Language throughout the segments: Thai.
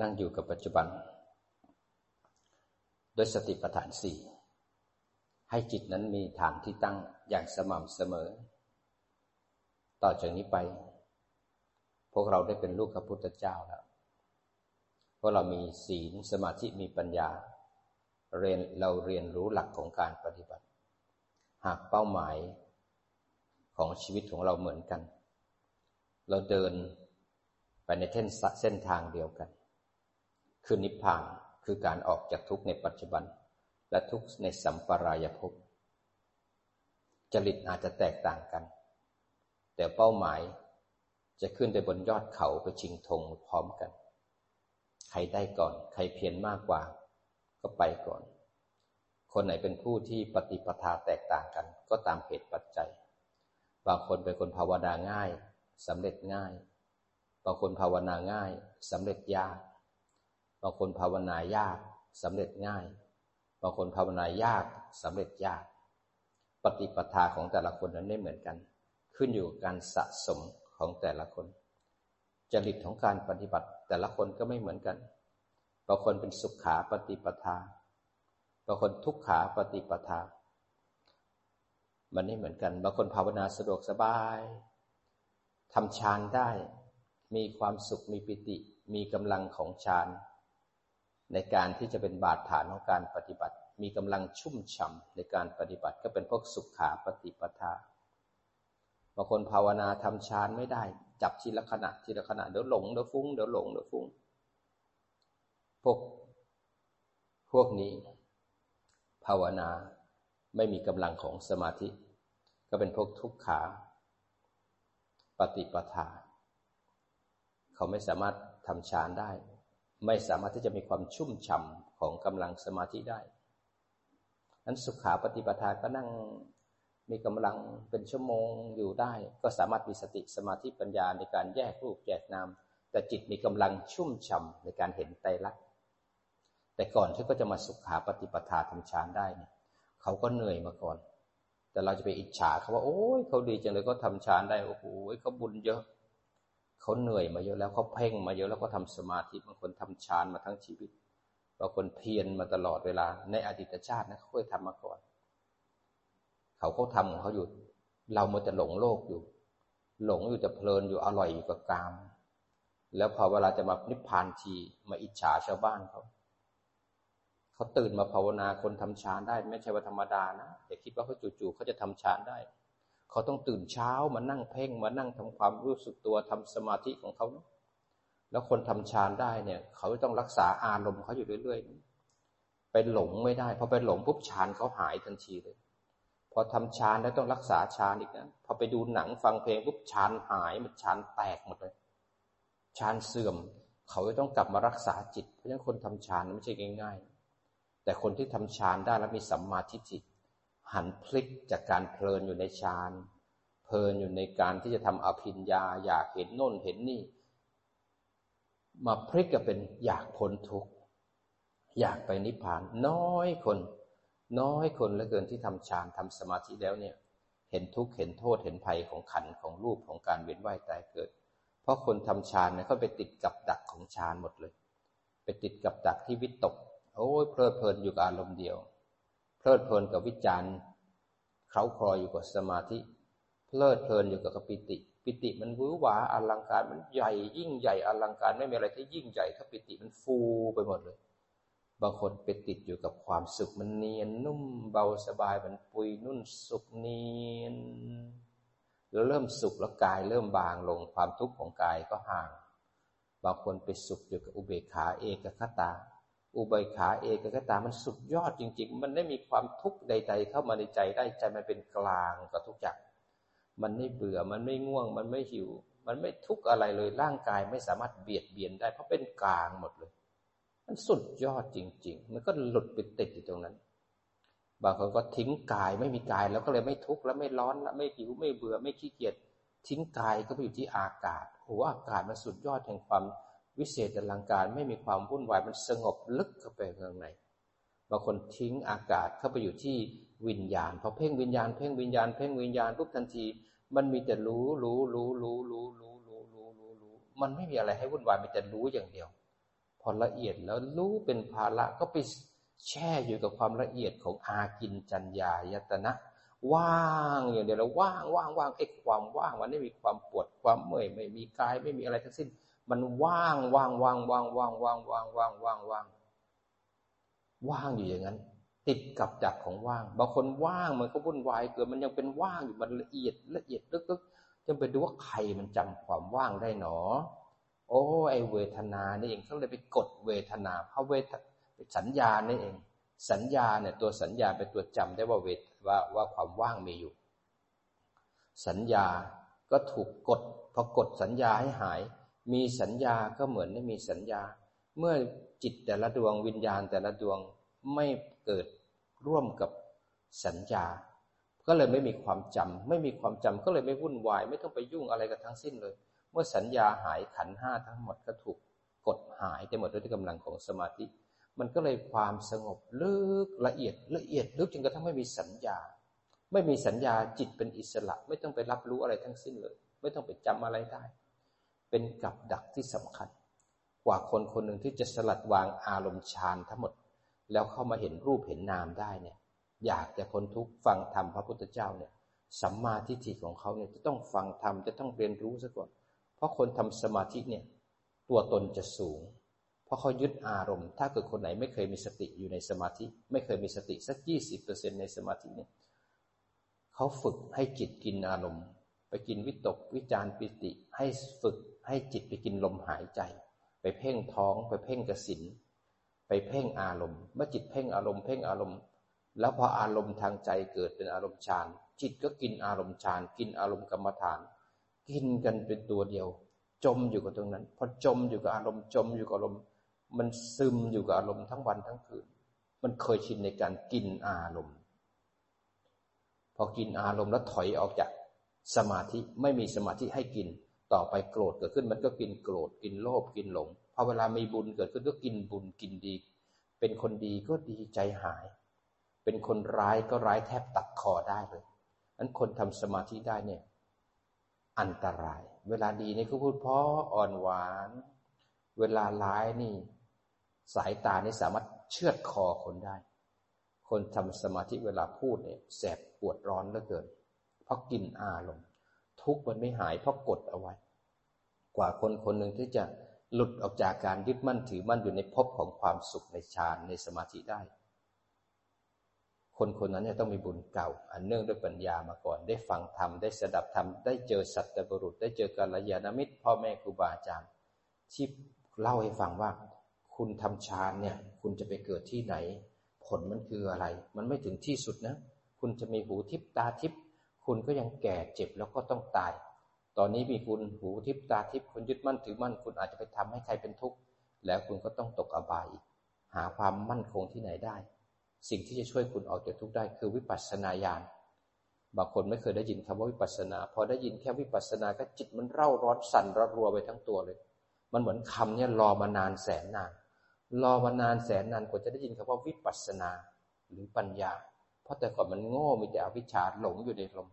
นั่งอยู่กับปัจจุบัน ด้วยสติปัฏฐานสี่ให้จิตนั้นมีฐานที่ตั้งอย่างสม่ำเสมอ ต่อจากนี้ไป พวกเราได้เป็นลูกพระพุทธเจ้าแล้วเพราะเรามีศีลสมาธิมีปัญญา เรียนเราเรียนรู้หลักของการปฏิบัติ หากเป้าหมายของชีวิตของเราเหมือนกัน เราเดินไปในเส้นเส้นทางเดียวกัน คือนิพพานคือการออกจากทุกข์ในปัจจุบัน และทุกข์ในสัมปรายภพจริตอาจจะแตกต่างกัน แต่เป้าหมายจะขึ้นไปบนยอดเขาไปชิงธงพร้อมกัน ใครได้ก่อน ใครเพียรมากกว่า ก็ไปก่อน คนไหนเป็นผู้ที่ปฏิปทาแตกต่างกัน ก็ตามเหตุปัจจัย บางคนเป็นคนภาวนาง่ายสำเร็จง่าย บางคนภาวนาง่ายสำเร็จยากางคนภาวนายากสำเร็จง่าย บางคนภาวนายากสำเร็จยาก ปฏิปทาของแต่ละคนนั้นไม่เหมือนกัน ขึ้นอยู่กับการสะสมของแต่ละคน จริตของการปฏิบัติแต่ละคนก็ไม่เหมือนกัน บางคนเป็นสุขขาปฏิปทา บางคนทุกขาปฏิปทา มันไม่เหมือนกัน บางคนภาวนาสะดวกสบายทำฌานได้ มีความสุขมีปิติ มีกำลังของฌาน ในการที่จะเป็นบาดฐานของการปฏิบัติ มีกำลังชุ่มฉ่าในการปฏิบัติก็เป็นพวกสุขขาปฏิปทาบางคนภาวนาทำฌานไม่ได้ จับทีละขณะทีละขณะเดี๋ยวหลงเดี๋ยวฟุ้งเดี๋ยวหลงเดี๋ยวฟุ้งพวกพวกนี้ ภาวนาไม่มีกำลังของสมาธิ ก็เป็นพวกทุกขา ปฏิปทา เขาไม่สามารถทำฌานได้ ไม่สามารถที่จะมีความชุ่มฉ่าของกำลังสมาธิได้นั้นสุขาปฏิปทาก็นั่งมีกำลังเป็นชั่วโมงอยู่ได้ ก็สามารถมีสติสมาธิปัญญาในการแยกรูปแยกนาม แต่จิตมีกำลังชุ่มฉ่าในการเห็นไตรลักษณ์แต่ก่อนที่ก็จะมาสุขาปฏิปทาทำฌานได้เนี่ยเขาก็เหนื่อยมาก่อน แต่เราจะไปอิจฉาเขาว่า โอ้ยเขาดีจังเลยก็ทำฌานได้โอ้โหเขาบุญเยอะ เขาเหนื่อยมาเยอะแล้วเขาเพ่งมาเยอะแล้วก็ทำสมาธิบางคนทำฌานมาทั้งชีวิตบางคนเพียรมาตลอดเวลา ในอดีตชาตินะเขาเคยทำมาก่อน เขาก็ทำของเขาอยู่ เรามาจะหลงโลกอยู่ หลงอยู่จะเพลินอยู่อร่อยอยู่กับกาม แล้วพอเวลาจะมานิพพานทีมาอิจฉาชาวบ้านเขาเขาตื่นมาภาวนาคนทำฌานได้ ไม่ใช่ว่าธรรมดานะอย่าคิดว่าเขาจู่ๆเขาจะทำฌานได้ เขาต้องตื่นเช้ามานั่งเพ่งมานั่งทำความรู้สึกตัวทำสมาธิของเขาแล้วคนทำฌานได้เนี่ย เขาต้องรักษาอารมณ์เขาอยู่เรื่อยๆไปหลงไม่ได้พอไปหลงปุ๊บฌานเขาหายทันทีเลย พอทำฌานแล้วต้องรักษาฌานอีกนะพอไปดูหนังฟังเพลงปุ๊บฌานหายมันฌานแตกหมดเลยฌานเสื่อม เขาจะต้องกลับมารักษาจิต เพราะฉะนั้นคนทำฌานไม่ใช่ง่าย ๆ แต่คนที่ทำฌานได้แล้วมีสัมมาทิฏฐิ หันพลิกจากการเพลินอยู่ในฌานเพลินอยู่ในการที่จะทำอภิญญา อยากเห็นโน่นเห็นนี่ มาพลิกกับเป็นอยากพ้นทุกข์อยากไปนิพพานน้อยคน น้อยคนเหลือเกินที่ทำฌานทำสมาธิแล้วเนี่ย เห็นทุกข์เห็นโทษเห็นภัยของขันของรูปของการเวียนว่ายตายเกิด เพราะคนทำฌานเนี่ยเขาไปติดกับดักของฌานหมดเลย ไปติดกับดักที่วิตก โอ้ยเพลิดเพลินอยู่กับอารมณ์เดียว ลิดเพลินกับวิจารณ์เขาคลอยอยู่กับสมาธิ เพลิดเพลินอยู่กับปิติ ปิติมันวื้อหวาอลังการมันใหญ่ ยิ่งใหญ่อลังการไม่มีอะไรที่ยิ่งใหญ่ถ้าปิติมันฟูไปหมดเลย บางคนไปติดอยู่กับความสุขมันเนียนนุ่มเบาสบายมันปุยนุ่นสุขเนียนแล้วเริ่มสุขแล้วกายเริ่มบางลงความทุกข์ของกายก็ห่าง บางคนไปสุขอยู่กับอุเบกขาเอกคตา อุเบกขาเอกก็ตามมันสุดยอดจริง ๆ มันได้มีความทุกข์ใด ๆ เข้ามาในใจได้ใจมันเป็นกลางกับทุกอย่างมันไม่เบื่อมันไม่ง่วง มันไม่หิว มันไม่ทุกข์อะไรเลยร่างกายไม่สามารถเบียดเบียนได้ เพราะเป็นกลางหมดเลย มันสุดยอดจริง ๆ มันก็หลุดไปติดอยู่ตรงนั้น บางคนก็ทิ้งกายไม่มีกายแล้วก็เลยไม่ทุกข์แล้วไม่ร้อนแล้วไม่หิวไม่เบื่อไม่ขี้เกียจทิ้งกายก็ไปอยู่ที่อากาศโอ้อากาศมันสุดยอดแห่งความ วิเศษอลังการไม่มีความวุ่นวายมันสงบลึกเข้าไปข้างในบางคนทิ้งอากาศเข้าไปอยู่ที่วิญญาณพอเพ่งวิญญาณเพ่งวิญญาณเพ่งวิญญาณปุ๊บทันที มันมีแต่รู้รู้รู้รู้รู้รู้รู้รู้รู้รู้มันไม่มีอะไรให้วุ่นวายมีแต่รู้อย่างเดียว พอละเอียดแล้วรู้เป็นภาระก็ไปแช่อยู่กับความละเอียดของอากินจัญญายตนะ ว่างอย่างเดียวแล้วว่างว่างว่างไอ้ความว่างมันไม่มีความปวดความเมื่อยไม่มีกายไม่มีอะไรทั้งสิ้น มันว่างว่างว่างว่างว่างว่างว่างว่างว่างว่างว่างอยู่อย่างนั้น ติดกับดักของว่าง บางคนว่างมันก็วุ่นวายเกิดมันยังเป็นว่างอยู่มันละเอียดละเอียดลึกๆจะไปดูว่าใครมันจำความว่างได้หนอ โอ้ไอเวทนานี่เองเขาเลยไปกดเวทนาเพราะเวทสัญญานี่เอง สัญญาเนี่ยตัวสัญญาเป็นตัวจำได้ว่าเวทว่าว่าความว่างมีอยู่ สัญญาก็ถูกกดพอกดสัญญาให้หาย มีสัญญาก็เหมือนไม่มีสัญญา เมื่อจิตแต่ละดวงวิญญาณแต่ละดวงไม่เกิดร่วมกับสัญญา ก็เลยไม่มีความจำไม่มีความจำก็เลยไม่วุ่นวาย ไม่ต้องไปยุ่งอะไรกับทั้งสิ้นเลย เมื่อสัญญาหายขันห้าทั้งหมดก็ถูกกดหายไปหมดด้วยกำลังของสมาธิ มันก็เลยความสงบลึกละเอียดละเอียดลึกจนกระทั่งไม่มีสัญญา ไม่มีสัญญาจิตเป็นอิสระ ไม่ต้องไปรับรู้อะไรทั้งสิ้นเลย ไม่ต้องไปจำอะไรได้ เป็นกับดักที่สำคัญ กว่าคนคนหนึ่งที่จะสลัดวางอารมณ์ฌานทั้งหมด แล้วเข้ามาเห็นรูปเห็นนามได้เนี่ย อยากจะพ้นทุกข์ฟังธรรมพระพุทธเจ้าเนี่ยสัมมาทิฏฐิของเขาเนี่ยจะต้องฟังธรรมจะต้องเรียนรู้ซะก่อน เพราะคนทำสมาธิเนี่ยตัวตนจะสูง เพราะเขายึดอารมณ์ ถ้าเกิดคนไหนไม่เคยมีสติอยู่ในสมาธิ ไม่เคยมีสติสักยี่สิบเปอร์เซ็นในสมาธิเนี่ยเขาฝึกให้จิตกินอารมณ์ กินวิตกวิจารปิติ ให้ฝึกให้จิตไปกินลมหายใจ ไปเพ่งท้อง ไปเพ่งกสินไปเพ่งอารมณ์ เมื่อจิตเพ่งอารมณ์เพ่งอารมณ์ แล้วพออารมณ์ทางใจเกิดเป็นอารมณ์ฌานจิตก็กินอารมณ์ฌานกินอารมณ์กรรมฐาน กินกันเป็นตัวเดียว จมอยู่กับตรงนั้น พอจมอยู่กับอารมณ์จมอยู่กับอารมณ์ มันซึมอยู่กับอารมณ์ทั้งวันทั้งคืน มันเคยชินในการกินอารมณ์ พอกินอารมณ์แล้วถอยออกจาก สมาธิไม่มีสมาธิให้กิน ต่อไปโกรธเกิดขึ้นมันก็กินโกรธกินโลภกินหลงพอเวลามีบุญเกิดขึ้นก็กินบุญกินดี เป็นคนดีก็ดีใจหาย เป็นคนร้ายก็ร้ายแทบตัดคอได้เลยนั้นคนทำสมาธิได้เนี่ยอันตราย เวลาดีนี่ก็พูดเพราะอ่อนหวาน เวลาร้ายนี่ สายตานี่สามารถเชือดคอคนได้ คนทำสมาธิเวลาพูดเนี่ยแสบปวดร้อนเหลือเกิน เพราะกินอารมณ์ ทุกมันไม่หายเพราะกดเอาไว้ กว่าคนคนหนึ่งที่จะหลุดออกจากการยึดมั่นถือมั่นอยู่ในภพของความสุขในฌานในสมาธิได้ คนคนนั้นเนี่ยต้องมีบุญเก่า อันเนื่องด้วยปัญญามาก่อน ได้ฟังธรรมได้สดับธรรมได้เจอสัตบุรุษ ได้เจอกัลยาณมิตร พ่อแม่ครูบาอาจารย์ที่เล่าให้ฟังว่า คุณทำฌานเนี่ย คุณจะไปเกิดที่ไหน ผลมันคืออะไร มันไม่ถึงที่สุดนะ คุณจะมีหูทิพตาทิพ คุณก็ยังแก่เจ็บแล้วก็ต้องตาย ตอนนี้มีคุณหูทิพตาทิพคุณยึดมั่นถือมั่น คุณอาจจะไปทำให้ใครเป็นทุกข์แล้วคุณก็ต้องตกอบายอีกหาความมั่นคงที่ไหนได้ สิ่งที่จะช่วยคุณออกจากทุกข์ได้คือวิปัสสนาญาณบางคนไม่เคยได้ยินคำว่าวิปัสสนา พอได้ยินแค่วิปัสสนาก็จิตมันเร่าร้อนสั่นระรัวไปทั้งตัวเลย มันเหมือนคำเนี่ยรอมานานแสนนาน รอมานานแสนนานกว่าจะได้ยินคำว่าวิปัสสนาหรือปัญญา เพราะแต่ก่อนมันโง่มีแต่อวิชชาหลงอยู่ในลม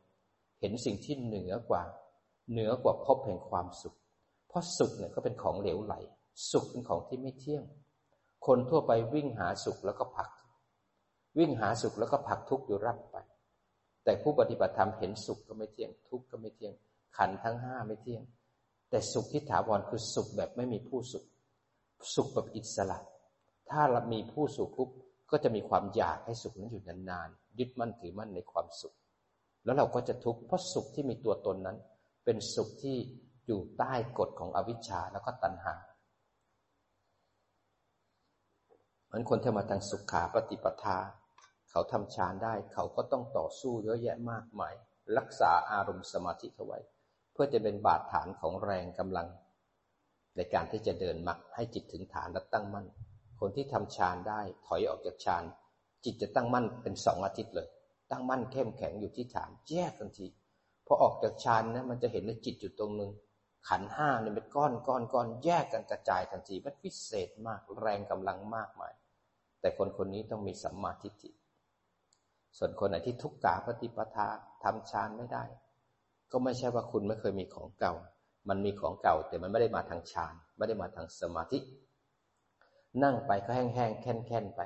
เห็นสิ่งที่เหนือกว่า เหนือกว่าพบแห่งความสุข เพราะสุขเนี่ยก็เป็นของเหลวไหล สุขเป็นของที่ไม่เที่ยง คนทั่วไปวิ่งหาสุขแล้วก็ผัก วิ่งหาสุขแล้วก็ผักทุกข์อยู่รับไป แต่ผู้ปฏิบัติธรรมเห็นสุขก็ไม่เที่ยง ทุกข์ก็ไม่เที่ยง ขันทั้งห้าไม่เที่ยง แต่สุขที่ถาวรคือสุขแบบไม่มีผู้สุข สุขแบบอิสระ ถ้าเรามีผู้สุขปุ๊บก็จะมีความอยากให้สุขนั้นอยู่นานๆ ยึดมั่นถือมั่นในความสุข แล้วเราก็จะทุกข์เพราะสุขที่มีตัวตนนั้น เป็นสุขที่อยู่ใต้กฎของอวิชชาแล้วก็ตัณหาเหมือนคนที่มาทางสุขขาปฏิปทา เขาทำฌานได้ เขาก็ต้องต่อสู้เยอะแยะมากมาย รักษาอารมณ์สมาธิเอาไว้ เพื่อจะเป็นบาดฐานของแรงกำลัง ในการที่จะเดินมักให้จิตถึงฐานและตั้งมั่นคนที่ทำฌานได้ถอยออกจากฌาน จิตจะตั้งมั่นเป็นสองอาทิตย์เลย ตั้งมั่นเข้มแข็งอยู่ที่ฐานแยกทันทีพอออกจากฌานนะมันจะเห็นในจิตอยู่ตรงนึง ขันห้าเนี่ยเป็นก้อนก้อนก้อนแยกกันกระจายทันทีมันพิเศษมากแรงกำลังมากมาย แต่คนคนนี้ต้องมีสัมมาทิฏฐิส่วนคนไหนที่ทุกกาปฏิปทาทำฌานไม่ได้ ก็ไม่ใช่ว่าคุณไม่เคยมีของเก่า มันมีของเก่าแต่มันไม่ได้มาทางฌาน ไม่ได้มาทางสมาธิ นั่งไปก็แห้งๆแค่นๆไป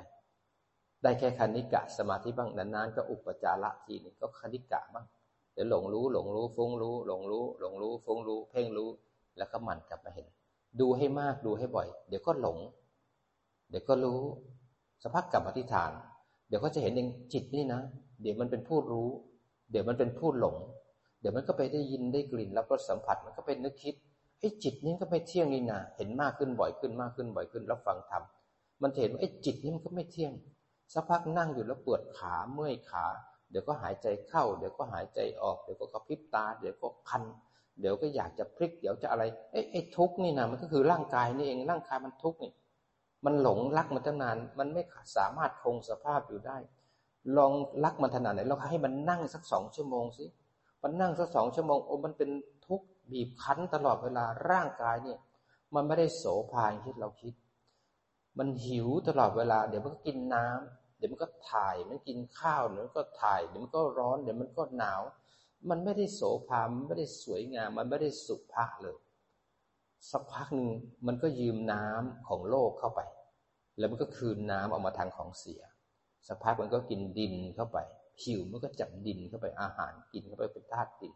ได้แค่คณิกะสมาธิบ้างนานๆก็อุปจาระทีนึงก็คณิกะบ้างเดี๋ยวหลงรู้หลงรู้ฟุ้งรู้หลงรู้หลงรู้ฟุ้งรู้เพ่งรู้ แล้วก็หมั่นกลับมาเห็น ดูให้มากดูให้บ่อย เดี๋ยวก็หลง เดี๋ยวก็รู้สภาพกลับมาที่ฐาน เดี๋ยวก็จะเห็นเองจิตนี่นะ เดี๋ยวมันเป็นผู้รู้ เดี๋ยวมันเป็นผู้หลง เดี๋ยวมันก็ไปได้ยินได้กลิ่นรับรสสัมผัสมันก็เป็นนึกคิดไอ้จิตนี้ก็ไม่เที่ยงนี่นาเห็นมากขึ้นบ่อยขึ้นมากขึ้นบ่อยขึ้น แล้วฟังธรรมมันเห็นว่าไอ้จิตนี้มันก็ไม่เที่ยง สักพักนั่งอยู่แล้วปวดขาเมื่อยขา เดี๋ยวก็หายใจเข้า เดี๋ยวก็หายใจออก เดี๋ยวก็กระพริบตา เดี๋ยวก็คัน เดี๋ยวก็อยากจะพลิก เดี๋ยวจะอะไรไอ้ไอ้ทุกนี่นะมันก็คือร่างกายนี่เอง ร่างกายมันทุกนี่ มันหลงรักมันตั้งนาน มันไม่สามารถคงสภาพอยู่ได้ ลองรักมันขนาดไหนเราให้มันนั่งสักสองชั่วโมงสิ มันนั่งสักสองชั่วโมง โอ้ มันเป็นทุกข์บีบคั้นตลอดเวลา ร่างกายเนี่ย มันไม่ได้โสภาอย่างที่เราคิด มันหิวตลอดเวลา เดี๋ยวมันก็กินน้ำ เดี๋ยวมันก็ถ่าย มันกินข้าวเดี๋ยวมันก็ถ่าย เดี๋ยวมันก็ร้อน เดี๋ยวมันก็หนาว มันไม่ได้โสภามันไม่ได้สวยงาม มันไม่ได้สุภาพเลย สักพักหนึ่งมันก็ยืมน้ำของโลกเข้าไป แล้วมันก็คืนน้ำออกมาทางของเสีย สักพักมันก็กินดินเข้าไป ผิวมันก็จับดินเข้าไป อาหารกินเข้าไปเป็นธาตุดิน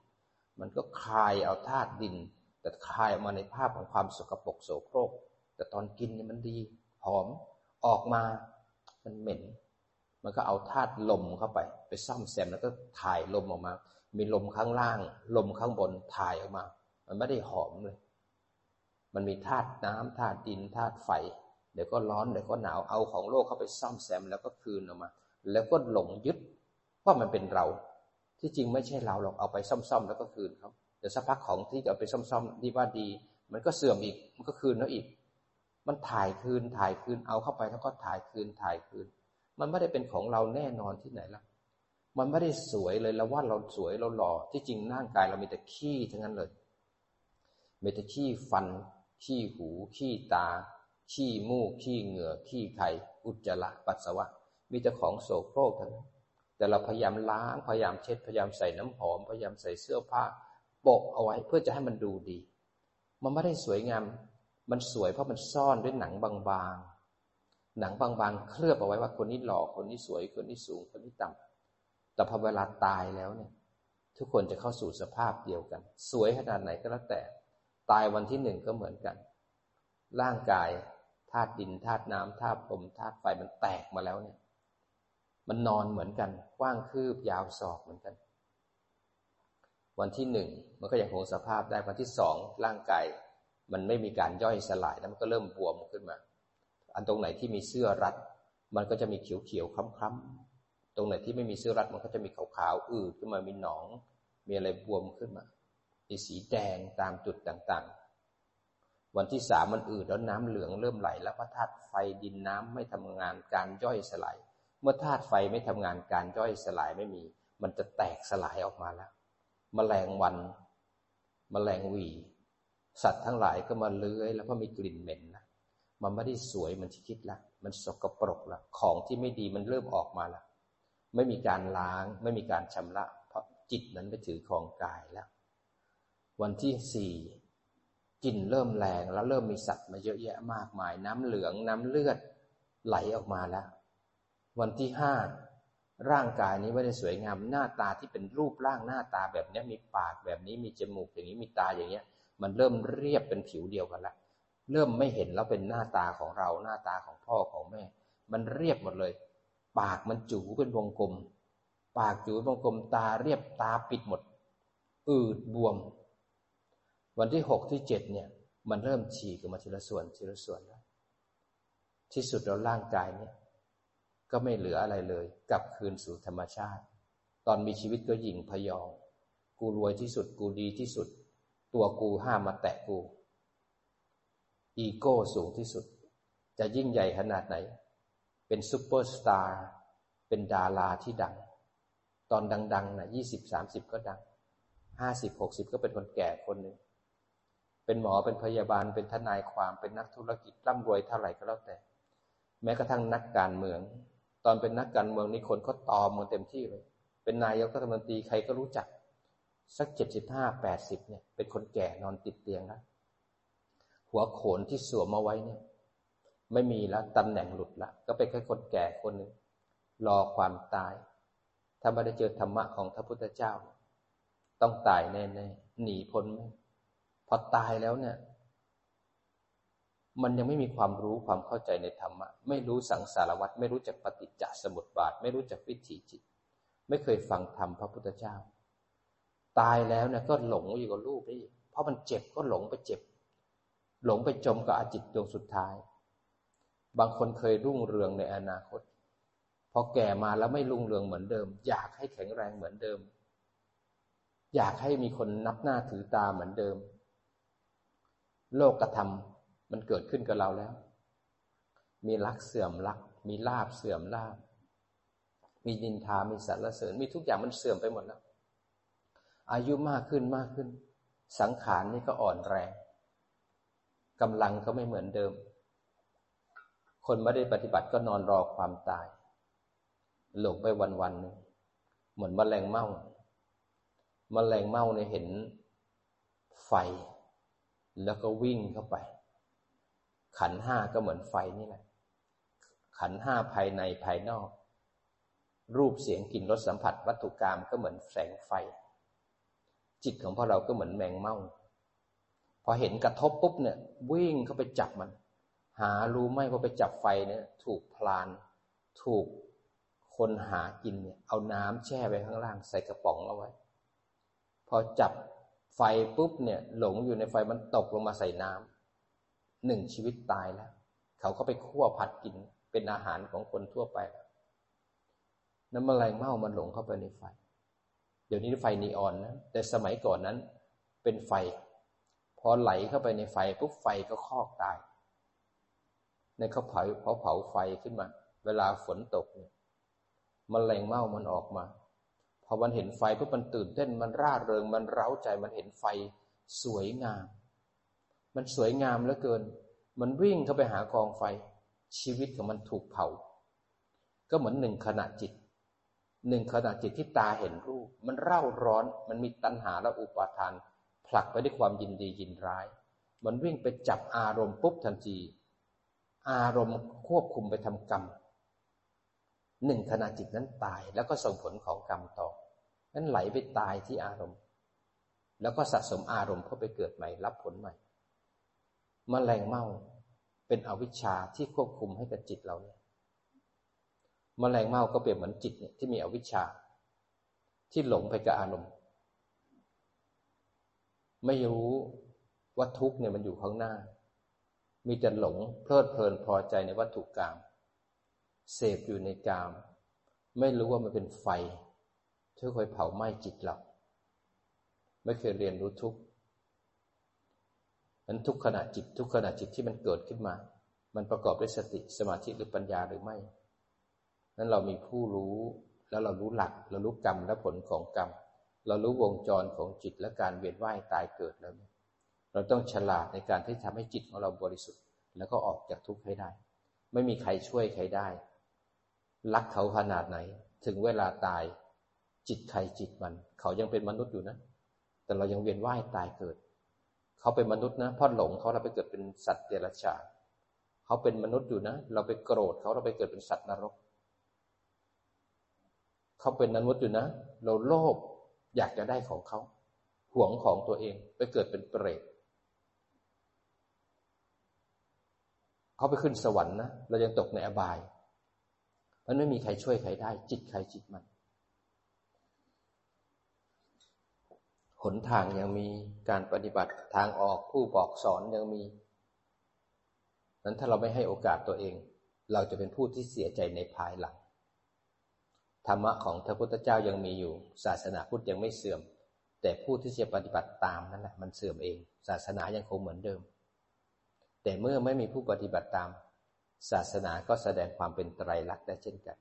มันก็คลายเอาธาตุดิน แต่คลายออกมาในภาพของความสกปรกโสโครก แต่ตอนกินเนี่ยมันดี หอม ออกมา มันเหม็น มันก็เอาธาตุลมเข้าไป ไปซ่อมแซมแล้วก็ถ่ายลมออกมา มีลมข้างล่าง ลมข้างบนถ่ายออกมา มันไม่ได้หอมเลย มันมีธาตุน้ำธาตุดินธาตุไฟ เดี๋ยวก็ร้อนเดี๋ยวก็หนาวเอาของโลกเข้าไปซ่อมแซมแล้วก็คืนออกมา แล้วก็หลงยึดว่ามันเป็นเรา ที่จริงไม่ใช่เราหรอกเอาไปซ่อมๆแล้วก็คืนเขาแต่สักพักของที่จะเอาไปซ่อมๆดีว่าดี มันก็เสื่อมอีกมันก็คืนแล้วอีก มันถ่ายคืนถ่ายคืนเอาเข้าไปแล้วก็ถ่ายคืนถ่ายคืน มันไม่ได้เป็นของเราแน่นอนที่ไหนล่ะ มันไม่ได้สวยเลยแล้วว่าเราสวยเราหล่อที่จริงร่างกายเรามีแต่ขี้ทั้งนั้นเลยมีแต่ขี้ฟัน ขี้หู ขี้ตา ขี้มูก ขี้เหงื่อ ขี้ไข่อุจจาระปัสสาวะ มีแต่ของโสโครกทั้งนั้นแต่เราพยายามล้าง พยายามเช็ด พยายามใส่น้ำหอม พยายามใส่เสื้อผ้าปกเอาไว้เพื่อจะให้มันดูดี มันไม่ได้สวยงาม มันสวยเพราะมันซ่อนด้วยหนังบาง หนังบางๆ เคลือบเอาไว้ว่าคนนี้หล่อคนนี้สวย คนนี้สูง คนนี้ต่ำแต่พอเวลาตายแล้วเนี่ย ทุกคนจะเข้าสู่สภาพเดียวกัน สวยขนาดไหนก็แล้วแต่ ตายวันที่หนึ่งก็เหมือนกัน ร่างกายธาตุดินธาตุน้ำธาตุลมธาตุไฟมันแตกมาแล้วเนี่ย มันนอนเหมือนกันกว้างคืบยาวศอกเหมือนกัน วันที่หนึ่งมันก็ยังคงสภาพได้วันที่สองร่างกายมันไม่มีการย่อยสลายแล้วมันก็เริ่มบวมขึ้นมา อันตรงไหนที่มีเสื้อรัด มันก็จะมีเขียวเขียวคล้ำๆตรงไหนที่ไม่มีเสื้อรัดมันก็จะมีขาวๆอืดขึ้นมามีหนอง มีอะไรบวมขึ้นมามีสีแดงตามจุดต่างๆ วันที่สามมันอืดแล้วน้ำเหลืองเริ่มไหล แล้วพระธาตุไฟดินน้ำไม่ทำงานการย่อยสลาย เมื่อธาตุไฟไม่ทำงานการย่อยสลายไม่มี มันจะแตกสลายออกมาแล้วมแมลงวันมแมลงวี สัตว์ทั้งหลายก็มาเลื้อย แล้วก็มีกลิ่นเหม็น มันไม่ได้สวยมันที่คิดละ มันสกปรกละ ของที่ไม่ดีมันเริ่มออกมาละ ไม่มีการล้าง ไม่มีการชำระ เพราะจิตนั้นไปถือครองกายแล้ว วันที่สี่กลิ่นเริ่มแรงแล้วเริ่มมีสัตว์มาเยอะแยะมากมาย น้ำเหลืองน้ำเลือดไหลออกมาแล้ว วันที่ห้าร่างกายนี้ไม่ได้สวยงามหน้าตาที่เป็นรูปร่างหน้าตาแบบนี้มีปากแบบนี้มีจมูกอย่างนี้มีตาอย่างเงี้ย มันเริ่มเรียบเป็นผิวเดียวกันละ เริ่มไม่เห็นแล้วเป็นหน้าตาของเราหน้าตาของพ่อของแม่ มันเรียบหมดเลย ปากมันจูเป็นวงกลม ปากจูวงกลมตาเรียบตาปิดหมด อืดบวม วันที่หกที่เจ็ดเนี่ย มันเริ่มฉีกออกมาทีละส่วนทีละส่วนแล้วที่สุดเราร่างกายเนี่ย ก็ไม่เหลืออะไรเลยกลับคืนสู่ธรรมชาติ ตอนมีชีวิตก็หยิ่งพยอง กูรวยที่สุดกูดีที่สุด ตัวกูห้ามมาแตะกู อีโก้สูงที่สุด จะยิ่งใหญ่ขนาดไหน เป็นซูเปอร์สตาร์เป็นดาราที่ดัง ตอนดัง ๆนะยี่สิบสามสิบก็ดังห้าสิบหกสิบก็เป็นคนแก่คนหนึ่งเป็นหมอเป็นพยาบาลเป็นทนายความเป็นนักธุรกิจร่ำรวยเท่าไหร่ก็แล้วแต่ แม้กระทั่งนักการเมือง ตอนเป็นนักการเมืองนี่คนก็ตอมมันเต็มที่เลย เป็นนายกรัฐมนตรีใครก็รู้จัก สักเจ็ดสิบห้าแปดสิบเนี่ย เป็นคนแก่นอนติดเตียงแล้ว หัวโขนที่สวมมาไว้เนี่ย ไม่มีแล้วตำแหน่งหลุดละ ก็เป็นแค่คนแก่คนหนึ่งรอความตาย ถ้าไม่ได้เจอธรรมะของพระพุทธเจ้า ต้องตายแน่ๆหนีพ้นไหมพอตายแล้วเนี่ย มันยังไม่มีความรู้ความเข้าใจในธรรมะ ไม่รู้สังสารวัตรไม่รู้จักปฏิจจสมุปบาท ไม่รู้จักวิถีจิต ไม่เคยฟังธรรมพระพุทธเจ้า ตายแล้วเนี่ยก็หลงอยู่กับรูปนี่เพราะมันเจ็บก็หลงไปเจ็บ หลงไปจมกับอาจิตดวงสุดท้าย บางคนเคยรุ่งเรืองในอนาคต พอแก่มาแล้วไม่รุ่งเรืองเหมือนเดิม อยากให้แข็งแรงเหมือนเดิม อยากให้มีคนนับหน้าถือตาเหมือนเดิม โลกกระทำมันเกิดขึ้นกับเราแล้ว มีรักเสื่อมรัก มีลาบเสื่อมลาบ มีดินทา มีสรรเสริญ มีทุกอย่างมันเสื่อมไปหมดแล้ว อายุมากขึ้นมากขึ้น สังขารนี่ก็อ่อนแรง กำลังก็ไม่เหมือนเดิม คนไม่ได้ปฏิบัติก็นอนรอความตาย หลงไปวันวันนึงเหมือนมแมลงเม่ามแมลงเม่าเนี่ยเห็นไฟ แล้วก็วิ่งเข้าไป ขันห้าก็เหมือนไฟนี่แหละ ขันห้าภายในภายนอก รูปเสียงกลิ่นรสสัมผัสวัตถุกรรมก็เหมือนแสงไฟ จิตของพวกเราก็เหมือนแมงเม่า พอเห็นกระทบปุ๊บเนี่ย วิ่งเข้าไปจับมัน หารู้ไหมว่าไปจับไฟเนี่ย ถูกพลาน ถูกคนหากินเนี่ย เอาน้ำแช่ไว้ข้างล่างใส่กระป๋องเอาไว้ พอจับไฟปุ๊บเนี่ย หลงอยู่ในไฟมันตกลงมาใส่น้ำหนึ่งชีวิตตายแล้ว เขาก็ไปคั่วผัดกินเป็นอาหารของคนทั่วไป น้ำมแมลงเม่ามันหลงเข้าไปในไฟ เดี๋ยวนี้ไฟนีออนนะ แต่สมัยก่อนนั้นเป็นไฟ พอไหลเข้าไปในไฟปุ๊บไฟก็คอกตายในเขาเผาเขาเผาไฟขึ้นมา เวลาฝนตกเนี่ยมันแมลงเม่ามันออกมา พอมันเห็นไฟปุ๊บมันตื่นเต้นมันร่าเริงมันเร้าใจมันเห็นไฟสวยงาม มันสวยงามเหลือเกิน มันวิ่งเข้าไปหากองไฟ ชีวิตของมันถูกเผา ก็เหมือนหนึ่งขณะจิตหนึ่งขณะจิตที่ตาเห็นรูป มันเร่าร้อนมันมีตัณหาและอุปาทาน ผลักไปด้วยความยินดียินร้าย มันวิ่งไปจับอารมณ์ปุ๊บทันที อารมณ์ควบคุมไปทำกรรมหนึ่งขณะจิตนั้นตายแล้วก็ส่งผลของกรรมต่อ นั้นไหลไปตายที่อารมณ์ แล้วก็สะสมอารมณ์เพื่อไปเกิดใหม่รับผลใหม่มแมลงเม่าเป็นอวิชชาที่ควบคุมให้กับจิตเราเนี่ยมแมลงเม่าก็เปรียบเหมือนจิตเนี่ยที่มีอวิชชา ที่หลงไปกับอารมณ์ ไม่รู้ว่าทุกเนี่ยมันอยู่ข้างหน้า มีแต่หลงเพลิดเพลินพอใจในวัตถุกรรมเสพอยู่ในกาม ไม่รู้ว่ามันเป็นไฟที่คอยเผาไหม้จิตเราไม่เคยเรียนรู้ทุกนั้นทุกขณะจิต ทุกขณะจิตที่มันเกิดขึ้นมา มันประกอบด้วยสติสมาธิหรือปัญญาหรือไม่นั้นเรามีผู้รู้แล้วเรารู้หลัก เรารู้กรรมและผลของกรรม เรารู้วงจรของจิตและการเวียนว่ายตายเกิดแล้ว เราต้องฉลาดในการที่ทำให้จิตของเราบริสุทธิ์ แล้วก็ออกจากทุกข์ให้ได้ ไม่มีใครช่วยใครได้ รักเขาขนาดไหน ถึงเวลาตาย จิตใครจิตมัน เขายังเป็นมนุษย์อยู่นะ แต่เรายังเวียนว่ายตายเกิด เขาเป็นมนุษย์นะพอหลงเขาเราไปเกิดเป็นสัตว์เดรัจฉานเขาเป็นมนุษย์อยู่นะ เราไปโกรธเขาเราไปเกิดเป็นสัตว์นรก เขาเป็นมนุษย์อยู่นะ เราโลภ อยากจะได้ของเขาหวงของตัวเองไปเกิดเป็นเปรตเขาไปขึ้นสวรรค์นะเรายังตกในอบายมันไม่มีใครช่วยใครได้ จิตใครจิตมันหนทางยังมีการปฏิบัติทางออกผู้บอกสอนยังมี นั้นถ้าเราไม่ให้โอกาสตัวเอง เราจะเป็นผู้ที่เสียใจในภายหลัง ธรรมะของพระพุทธเจ้ายังมีอยู่ ศาสนาพุทธยังไม่เสื่อม แต่ผู้ที่จะปฏิบัติตามนั่นแหละมันเสื่อมเอง ศาสนายังคงเหมือนเดิม แต่เมื่อไม่มีผู้ปฏิบัติตาม ศาสนาก็แสดงความเป็นไตรลักษณ์ได้เช่นกัน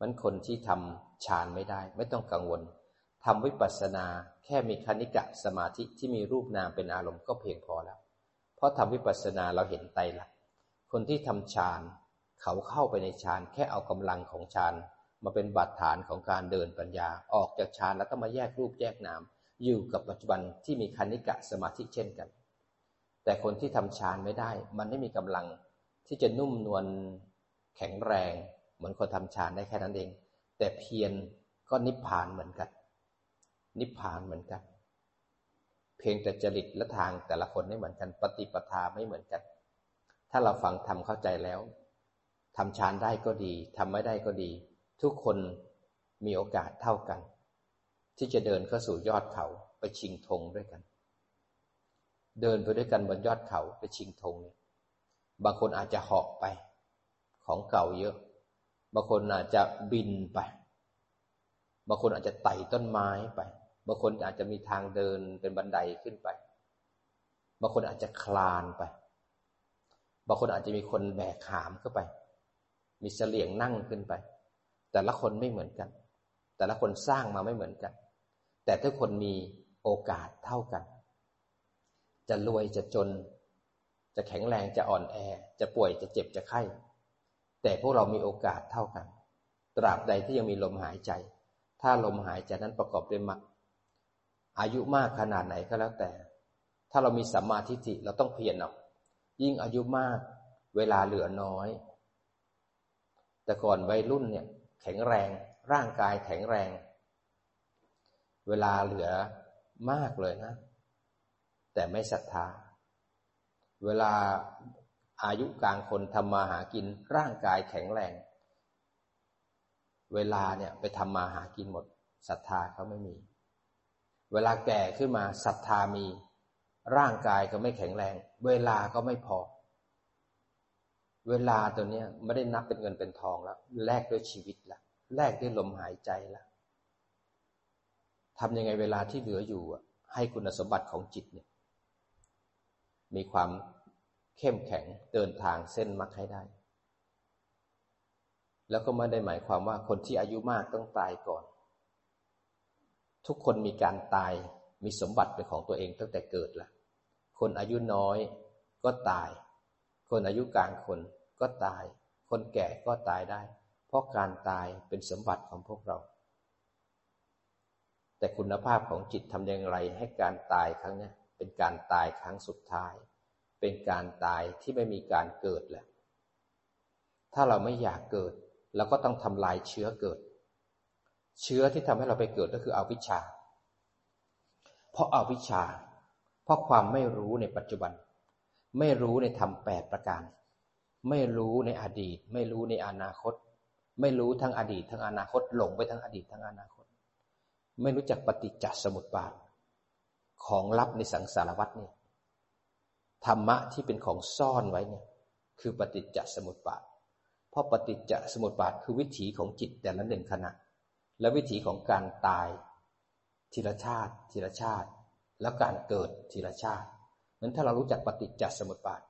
มันคนที่ทำฌานไม่ได้ ไม่ต้องกังวลทำวิปัสสนาแค่มีคณิกะสมาธิที่มีรูปนามเป็นอารมณ์ก็เพียงพอแล้ว เพราะทำวิปัสสนาเราเห็นไตรลักษณ์คนที่ทำฌาน เขาเข้าไปในฌานแค่เอากำลังของฌานมาเป็นบาดฐานของการเดินปัญญาออกจากฌานแล้วก็มาแยกรูปแยกนามอยู่กับปัจจุบันที่มีคณิกะสมาธิเช่นกัน แต่คนที่ทำฌานไม่ได้ มันไม่มีกำลังที่จะนุ่มนวลแข็งแรง เหมือนคนทำฌานได้แค่นั้นเอง แต่เพียรก็นิพพานเหมือนกัน นิพพานเหมือนกัน เพียงแต่จริตและทางแต่ละคนไม่เหมือนกัน ปฏิปทาไม่เหมือนกัน ถ้าเราฟังทำเข้าใจแล้ว ทำฌานได้ก็ดีทำไม่ได้ก็ดี ทุกคนมีโอกาสเท่ากัน ที่จะเดินเข้าสู่ยอดเขาไปชิงธงด้วยกัน เดินไปด้วยกันบนยอดเขาไปชิงธงบางคนอาจจะเหาะไป ของเก่าเยอะ บางคนอาจจะบินไป บางคนอาจจะไต่ต้นไม้ไป บางคนอาจจะมีทางเดินเป็นบันไดขึ้นไป บางคนอาจจะคลานไป บางคนอาจจะมีคนแบกหามเข้าไป มีเสลี่ยงนั่งขึ้นไป แต่ละคนไม่เหมือนกัน แต่ละคนสร้างมาไม่เหมือนกัน แต่ทุกคนมีโอกาสเท่ากัน จะรวยจะจน จะแข็งแรงจะอ่อนแอ จะป่วยจะเจ็บจะไข้ แต่พวกเรามีโอกาสเท่ากัน ตราบใดที่ยังมีลมหายใจ ถ้าลมหายใจนั้นประกอบด้วยมรรคอายุมากขนาดไหนก็แล้วแต่ ถ้าเรามีสัมมาทิฏฐิเราต้องเพียรเอายิ่งอายุมาก เวลาเหลือน้อย แต่ก่อนวัยรุ่นเนี่ยแข็งแรงร่างกายแข็งแรง เวลาเหลือมากเลยนะ แต่ไม่ศรัทธา เวลาอายุกลางคนทำมาหากิน ร่างกายแข็งแรง เวลาเนี่ยไปทำมาหากินหมดศรัทธาเขาไม่มี เวลาแก่ขึ้นมาศรัทธามี ร่างกายก็ไม่แข็งแรง เวลาก็ไม่พอ เวลาตัวเนี้ยไม่ได้นับเป็นเงินเป็นทองแล้วแลกด้วยชีวิตละแลกด้วยลมหายใจละทำยังไงเวลาที่เหลืออยู่ให้คุณสมบัติของจิตเนี่ย มีความเข้มแข็งเดินทางเส้นมักให้ได้ แล้วก็ไม่ได้หมายความว่าคนที่อายุมากต้องตายก่อน ทุกคนมีการตายมีสมบัติเป็นของตัวเองตั้งแต่เกิดละคนอายุน้อยก็ตาย คนอายุกลางคนก็ตาย คนแก่ก็ตายได้ เพราะการตายเป็นสมบัติของพวกเรา แต่คุณภาพของจิตทำอย่างไรให้การตายครั้งนี้เป็นการตายครั้งสุดท้าย เป็นการตายที่ไม่มีการเกิดแหละ ถ้าเราไม่อยากเกิดเราก็ต้องทำลายเชื้อเกิด เชื้อที่ทำให้เราไปเกิดก็คืออวิชชา เพราะอาวิชชา เพราะความไม่รู้ในปัจจุบัน ไม่รู้ในธรรมแปดประการ ไม่รู้ในอดีต ไม่รู้ในอนาคต ไม่รู้ทั้งอดีตทั้งอนาคต หลงไปทั้งอดีตทั้งอนาคต ไม่รู้จักปฏิจจสมุปบาท ของลับในสังสารวัฏเนี่ยธรรมะที่เป็นของซ่อนไว้เนี่ย คือปฏิจจสมุปบาท เพราะปฏิจจสมุปบาทคือวิถีของจิตแต่ละหนึ่งขณะ และวิถีของการตายทีละชาติ ทีละชาติ แล้วการเกิดทีละชาติ นั้นถ้าเรารู้จักปฏิจจสมุปบาท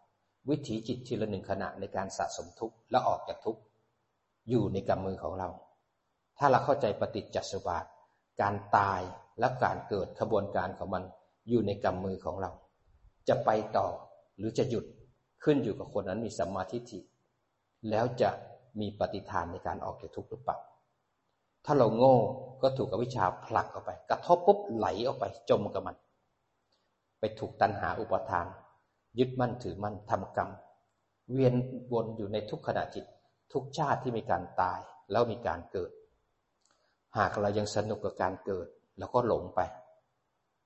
วิถีจิตทีละหนึ่งขณะในการสะสมทุกข์และออกจากทุกข์อยู่ในกำมือของเรา ถ้าเราเข้าใจปฏิจจสมุปบาท การตายและการเกิดขบวนการของมันอยู่ในกำมือของเรา จะไปต่อหรือจะหยุดขึ้นอยู่กับคนนั้นมีสัมมาทิฏฐิแล้วจะมีปฏิทานในการออกจากทุกข์หรือเปล่า ถ้าเราโง่ก็ถูกอวิชชาผลักออกไป กระทบปุ๊บไหลออกไปจมกับมัน ไปถูกตัณหาอุปทาน ยึดมั่นถือมั่นทำกรรม เวียนวนอยู่ในทุกขณะจิต ทุกชาติที่มีการตายแล้วมีการเกิด หากเรายังสนุกกับการเกิด แล้วก็หลงไป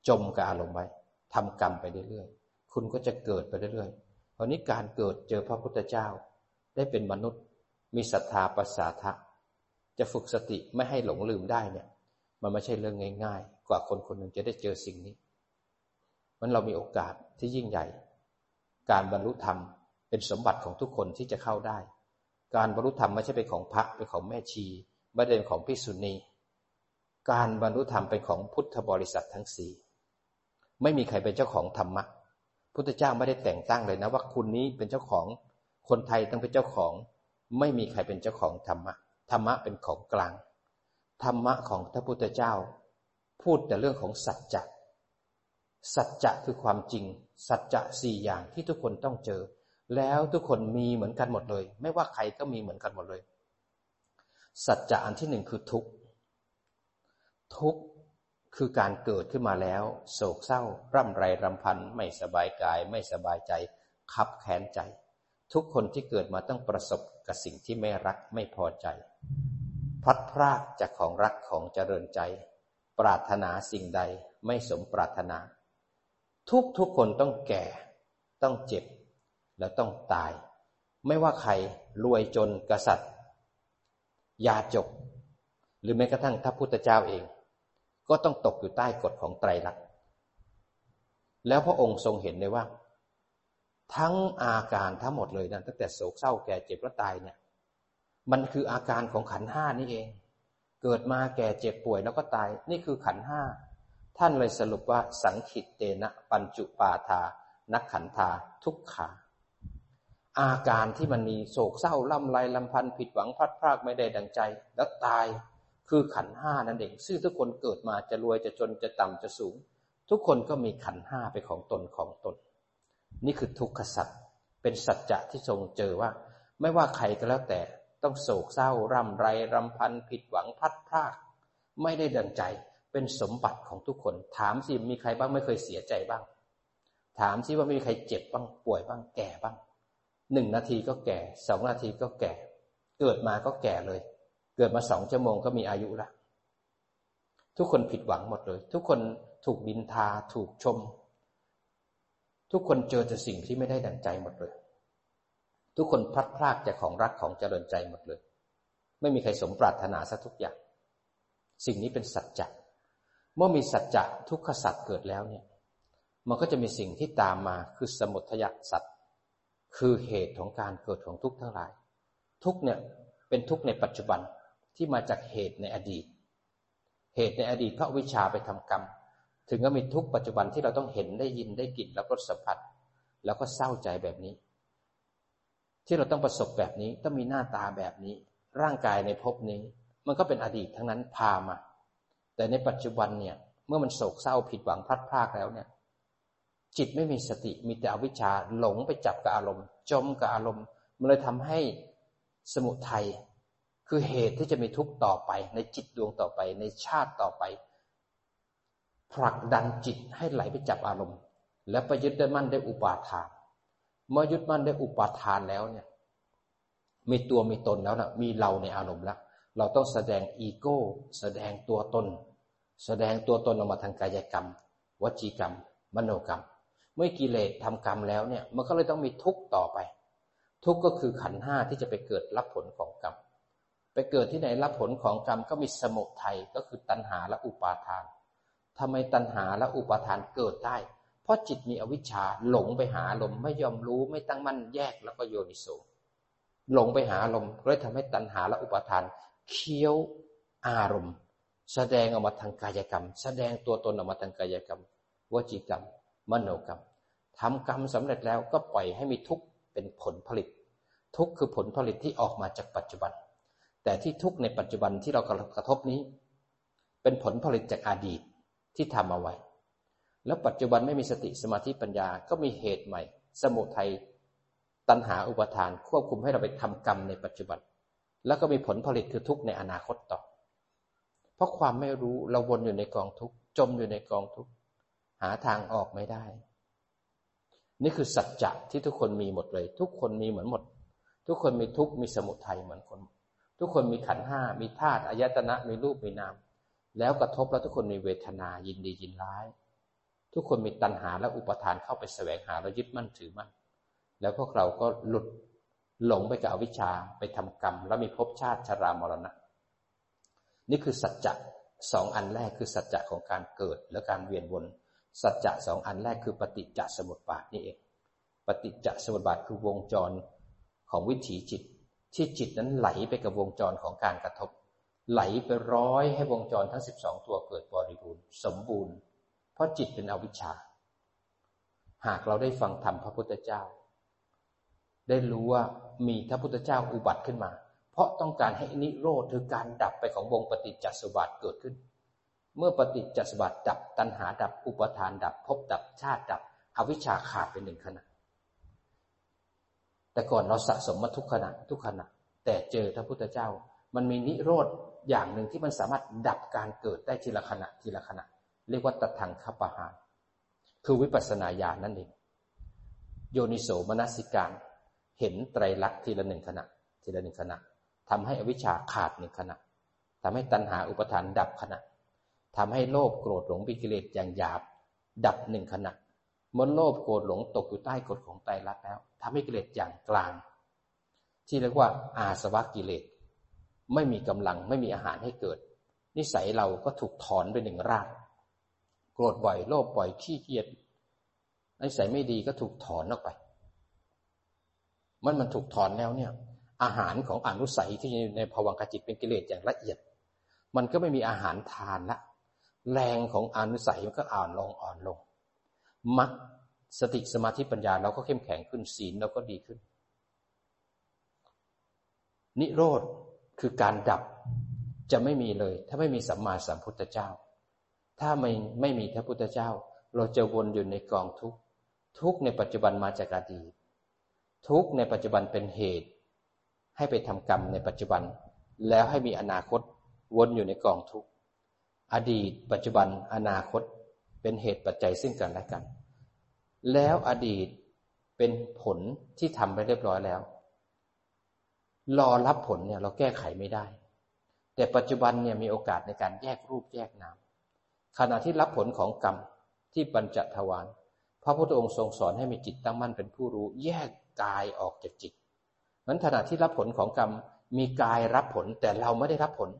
จมกับอารมณ์ไว้ทำกรรมไปเรื่อยๆ คุณก็จะเกิดไปเรื่อยๆตอนนี้การเกิดเจอพระพุทธเจ้า ได้เป็นมนุษย์ มีศรัทธาปัสสาทะจะฝึกสติไม่ให้หลงลืมได้เนี่ย มันไม่ใช่เรื่องง่าย ๆ กว่าคนคนหนึ่งจะได้เจอสิ่งนี้ มันเรามีโอกาสที่ยิ่งใหญ่ การบรรลุธรรมเป็นสมบัติของทุกคนที่จะเข้าได้ การบรรลุธรรมไม่ใช่เป็นของพระเป็นของแม่ชีไม่ได้เป็นของพิสุณีการบรรลุธรรมเป็นของพุทธบริษัททั้งสี่ไม่มีใครเป็นเจ้าของธรรมะพุทธเจ้าไม่ได้แต่งตั้งเลยนะว่าคุณนี้เป็นเจ้าของคนไทยต้องเป็นเจ้าของ ไม่มีใครเป็นเจ้าของธรรมะธรรมะเป็นของกลาง ธรรมะของพระพุทธเจ้า พูดแต่เรื่องของสัจจะ สัจจะคือความจริง สัจจะสี่อย่างที่ทุกคนต้องเจอ แล้วทุกคนมีเหมือนกันหมดเลย ไม่ว่าใครก็มีเหมือนกันหมดเลย สัจจะอันที่หนึ่งคือทุกข์ทุกข์คือการเกิดขึ้นมาแล้ว โศกเศร้า ร่ำไรรำพันไม่สบายกาย ไม่สบายใจคับแค้นใจ ทุกคนที่เกิดมาต้องประสบกับสิ่งที่ไม่รักไม่พอใจ พลัดพรากจากของรักของเจริญใจ ปรารถนาสิ่งใดไม่สมปรารถนา ทุกทุกคนต้องแก่ ต้องเจ็บ แล้วต้องตาย ไม่ว่าใครรวยจนกษัตริย์ ยาจก หรือแม้กระทั่งถ้าพุทธเจ้าเอง ก็ต้องตกอยู่ใต้กฎของไตรลักษณ์แล้วพระองค์ทรงเห็นเลยว่า ทั้งอาการทั้งหมดเลยนะตั้งแต่โศกเศร้าแก่เจ็บและตายเนี่ย มันคืออาการของขันห้านี่เอง เกิดมาแก่เจ็บป่วยแล้วก็ตาย นี่คือขันห้า ท่านเลยสรุปว่าสังขิตเตนะปัญจุปาทา นักขันธาทุกขาอาการที่มันมีโศกเศร้าล่ำไรลำพันผิดหวังพัดพรากไม่ได้ดังใจ แล้วตายคือขันห้านั่นเองซึ่งทุกคนเกิดมาจะรวยจะจนจะต่ำจะสูง ทุกคนก็มีขันห้าไปของตนของตน นี่คือทุกขสัตว์เป็นสัจจะที่ทรงเจอว่า ไม่ว่าใครก็แล้วแต่ต้องโศกเศร้าร่ำไรรำพันผิดหวังพัดพราก ไม่ได้ดังใจ เป็นสมบัติของทุกคน ถามสิมีใครบ้างไม่เคยเสียใจบ้าง ถามสิว่ามีใครเจ็บบ้าง ป่วยบ้างแก่บ้างหนึ่งนาทีก็แก่สองนาทีก็แก่ เกิดมาก็แก่เลย เกิดมาสองชั่วโมงก็มีอายุละทุกคนผิดหวังหมดเลย ทุกคนถูกดินทาถูกชม ทุกคนเจอแต่สิ่งที่ไม่ได้ดังใจหมดเลย ทุกคนพลัดพรากจากของรักของเจริญใจหมดเลย ไม่มีใครสมปรารถนาสักทุกอย่าง สิ่งนี้เป็นสัจจะ เมื่อมีสัจจะทุกขสัจเกิดแล้วเนี่ย มันก็จะมีสิ่งที่ตามมาคือสมุทยสัจคือเหตุของการเกิดของทุกข์ทั้งหลาย ทุกเนี่ยเป็นทุกข์ในปัจจุบันที่มาจากเหตุในอดีต เหตุในอดีตเพราะวิชาไปทำกรรม ถึงก็มีทุกข์ปัจจุบันที่เราต้องเห็นได้ยินได้กลิ่นแล้วก็สัมผัส แล้วก็เศร้าใจแบบนี้ ที่เราต้องประสบแบบนี้ต้องมีหน้าตาแบบนี้ ร่างกายในภพนี้ มันก็เป็นอดีตทั้งนั้นพามา แต่ในปัจจุบันเนี่ย เมื่อมันโศกเศร้าผิดหวังพลัดพรากแล้วเนี่ย จิตไม่มีสติมีแต่อวิชชาหลงไปจับกับอารมณ์ จมกับอารมณ์ มันเลยทำให้สมุทัยคือเหตุที่จะมีทุกข์ต่อไป ในจิตดวงต่อไป ในชาติต่อไป ผลักดันจิตให้ไหลไปจับอารมณ์ แล้วไปยึดได้มั่นได้อุปาทาน เมื่อยึดมั่นได้อุปาทานแล้วเนี่ย มีตัวมีตนแล้วนะมีเราในอารมณ์แล้ว เราต้องแสดงอีโก้ แสดงตัวตน แสดงตัวตนออกมาทางกายกรรม วจีกรรม มโนกรรม เมื่อกิเลสทำกรรมแล้วเนี่ย มันก็เลยต้องมีทุกข์ต่อไป ทุกข์ก็คือขันห้าที่จะไปเกิดรับผลของกรรม ไปเกิดที่ไหนรับผลของกรรมก็มีสมุทัยก็คือตัณหาและอุปาทานทำไมตัณหาและอุปาทานเกิดได้ เพราะจิตมีอวิชชาหลงไปหาลมไม่ยอมรู้ไม่ตั้งมั่นแยกแล้วก็โยนิโสหลงไปหาลมก็เลยทำให้ตัณหาและอุปาทาน เคี้ยวอารมณ์ แสดงออกมาทางกายกรรม แสดงตัวตนออกมาทางกายกรรม วจีกรรม มโนกรรมทำกรรมสำเร็จแล้วก็ปล่อยให้มีทุกข์เป็นผลผลิต ทุกข์คือผลผลิตที่ออกมาจากปัจจุบัน แต่ที่ทุกข์ในปัจจุบันที่เรากระทบนี้ เป็นผลผลิตจากอดีตที่ทำเอาไว้ แล้วปัจจุบันไม่มีสติสมาธิปัญญาก็มีเหตุใหม่ สมุทัยตัณหาอุปทาน ควบคุมให้เราไปทำกรรมในปัจจุบัน แล้วก็มีผลผลิตคือทุกข์ในอนาคตต่อ เพราะความไม่รู้เราวนอยู่ในกองทุกข์จมอยู่ในกองทุกข์หาทางออกไม่ได้ นี่คือสัจจะที่ทุกคนมีหมดเลย ทุกคนมีเหมือนหมด ทุกคนมีทุกข์มีสมุทัยเหมือนคน ทุกคนมีขันห้ามีธาตุอายตนะมีรูปมีนามแล้วกระทบแล้วทุกคนมีเวทนายินดียินร้าย ทุกคนมีตัณหาและอุปทานเข้าไปแสวงหาแล้วยึดมั่นถือมั่นแล้วพวกเราก็หลุด หลงไปกับอวิชชาไปทำกรรม แล้วมีภพชาติชรามรณะ นี่คือสัจจะสองอันแรกคือสัจจะของการเกิดและการเวียนวน สัจจะสองอันแรกคือปฏิจจสมุปบาทนี่เอง ปฏิจจสมุปบาทคือวงจรของวิถีจิต ที่จิตนั้นไหลไปกับวงจรของการกระทบ ไหลไปร้อยให้วงจรทั้งสิบสองตัวเกิดบริบูรณ์สมบูรณ์ เพราะจิตเป็นอวิชชา หากเราได้ฟังธรรมพระพุทธเจ้า ได้รู้ว่า มีพระพุทธเจ้าอุบัติขึ้นมา เพราะต้องการให้นิโรธคือการดับไปของวงปฏิจจสมุปบาทเกิดขึ้น เมื่อปฏิจจสมบัติดับตัณหาดับอุปทานดับภพดับชาติดับอวิชชาขาดเป็นหนึ่งขณะแต่ก่อนเราสะสมมาทุกขณะทุกขณะ แต่เจอพระพุทธเจ้า มันมีนิโรธอย่างหนึ่งที่มันสามารถดับการเกิดได้ทีละขณะทีละขณะ เรียกว่าตัดทังคปหาคือวิปัสสนาญาณนั่นเองโยนิโสมนสิการ เห็นไตรลักษณ์ทีละหนึ่งขณะ ทีละหนึ่งขณะทำให้อวิชชาขาดหนึ่งขณะทำให้ตัณหาอุปทานดับขณะทำให้โลภโกรธหลงปิกิเลสอย่างหยาบ ดับหนึ่งขณะเมื่อโลภโกรธหลงตกอยู่ใต้กฎของไตรลักษณ์แล้วทำให้กิเลสอย่างกลาง ที่เรียกว่าอาสวะกิเลส ไม่มีกำลังไม่มีอาหารให้เกิด นิสัยเราก็ถูกถอนไปหนึ่งราก โกรธบ่อยโลภบ่อยขี้เกียจนิสัยไม่ดีก็ถูกถอนออกไป มันมันถูกถอนแล้วเนี่ย อาหารของอนุสัยที่อยู่ในภวังคจิตเป็นกิเลสอย่างละเอียด มันก็ไม่มีอาหารทานละ แรงของอนุสัยมันก็อ่อนลงอ่อนลงมัดสติสมาธิปัญญาเราก็เข้มแข็งขึ้นศีลเราก็ดีขึ้น นิโรธคือการดับจะไม่มีเลย ถ้าไม่มีสัมมาสัมพุทธเจ้า ถ้าไม่ไม่มีพระพุทธเจ้า เราจะวนอยู่ในกองทุกข์ทุกในปัจจุบันมาจากอดีต ทุกในปัจจุบันเป็นเหตุ ให้ไปทำกรรมในปัจจุบัน แล้วให้มีอนาคตวนอยู่ในกองทุกข์อดีต ปัจจุบันอนาคตเป็นเหตุปัจจัยซึ่งกันและกัน แล้วอดีตเป็นผลที่ทำไปเรียบร้อยแล้ว รอรับผลเนี่ยเราแก้ไขไม่ได้ แต่ปัจจุบันเนี่ยมีโอกาสในการแยกรูปแยกนามขณะที่รับผลของกรรมที่ปัญจทวารพระพุทธองค์ทรงสอนให้มีจิตตั้งมั่นเป็นผู้รู้ แยก กายออกจากจิตนั้นขณะที่รับผลของกรรมมีกายรับผลแต่เราไม่ได้รับผล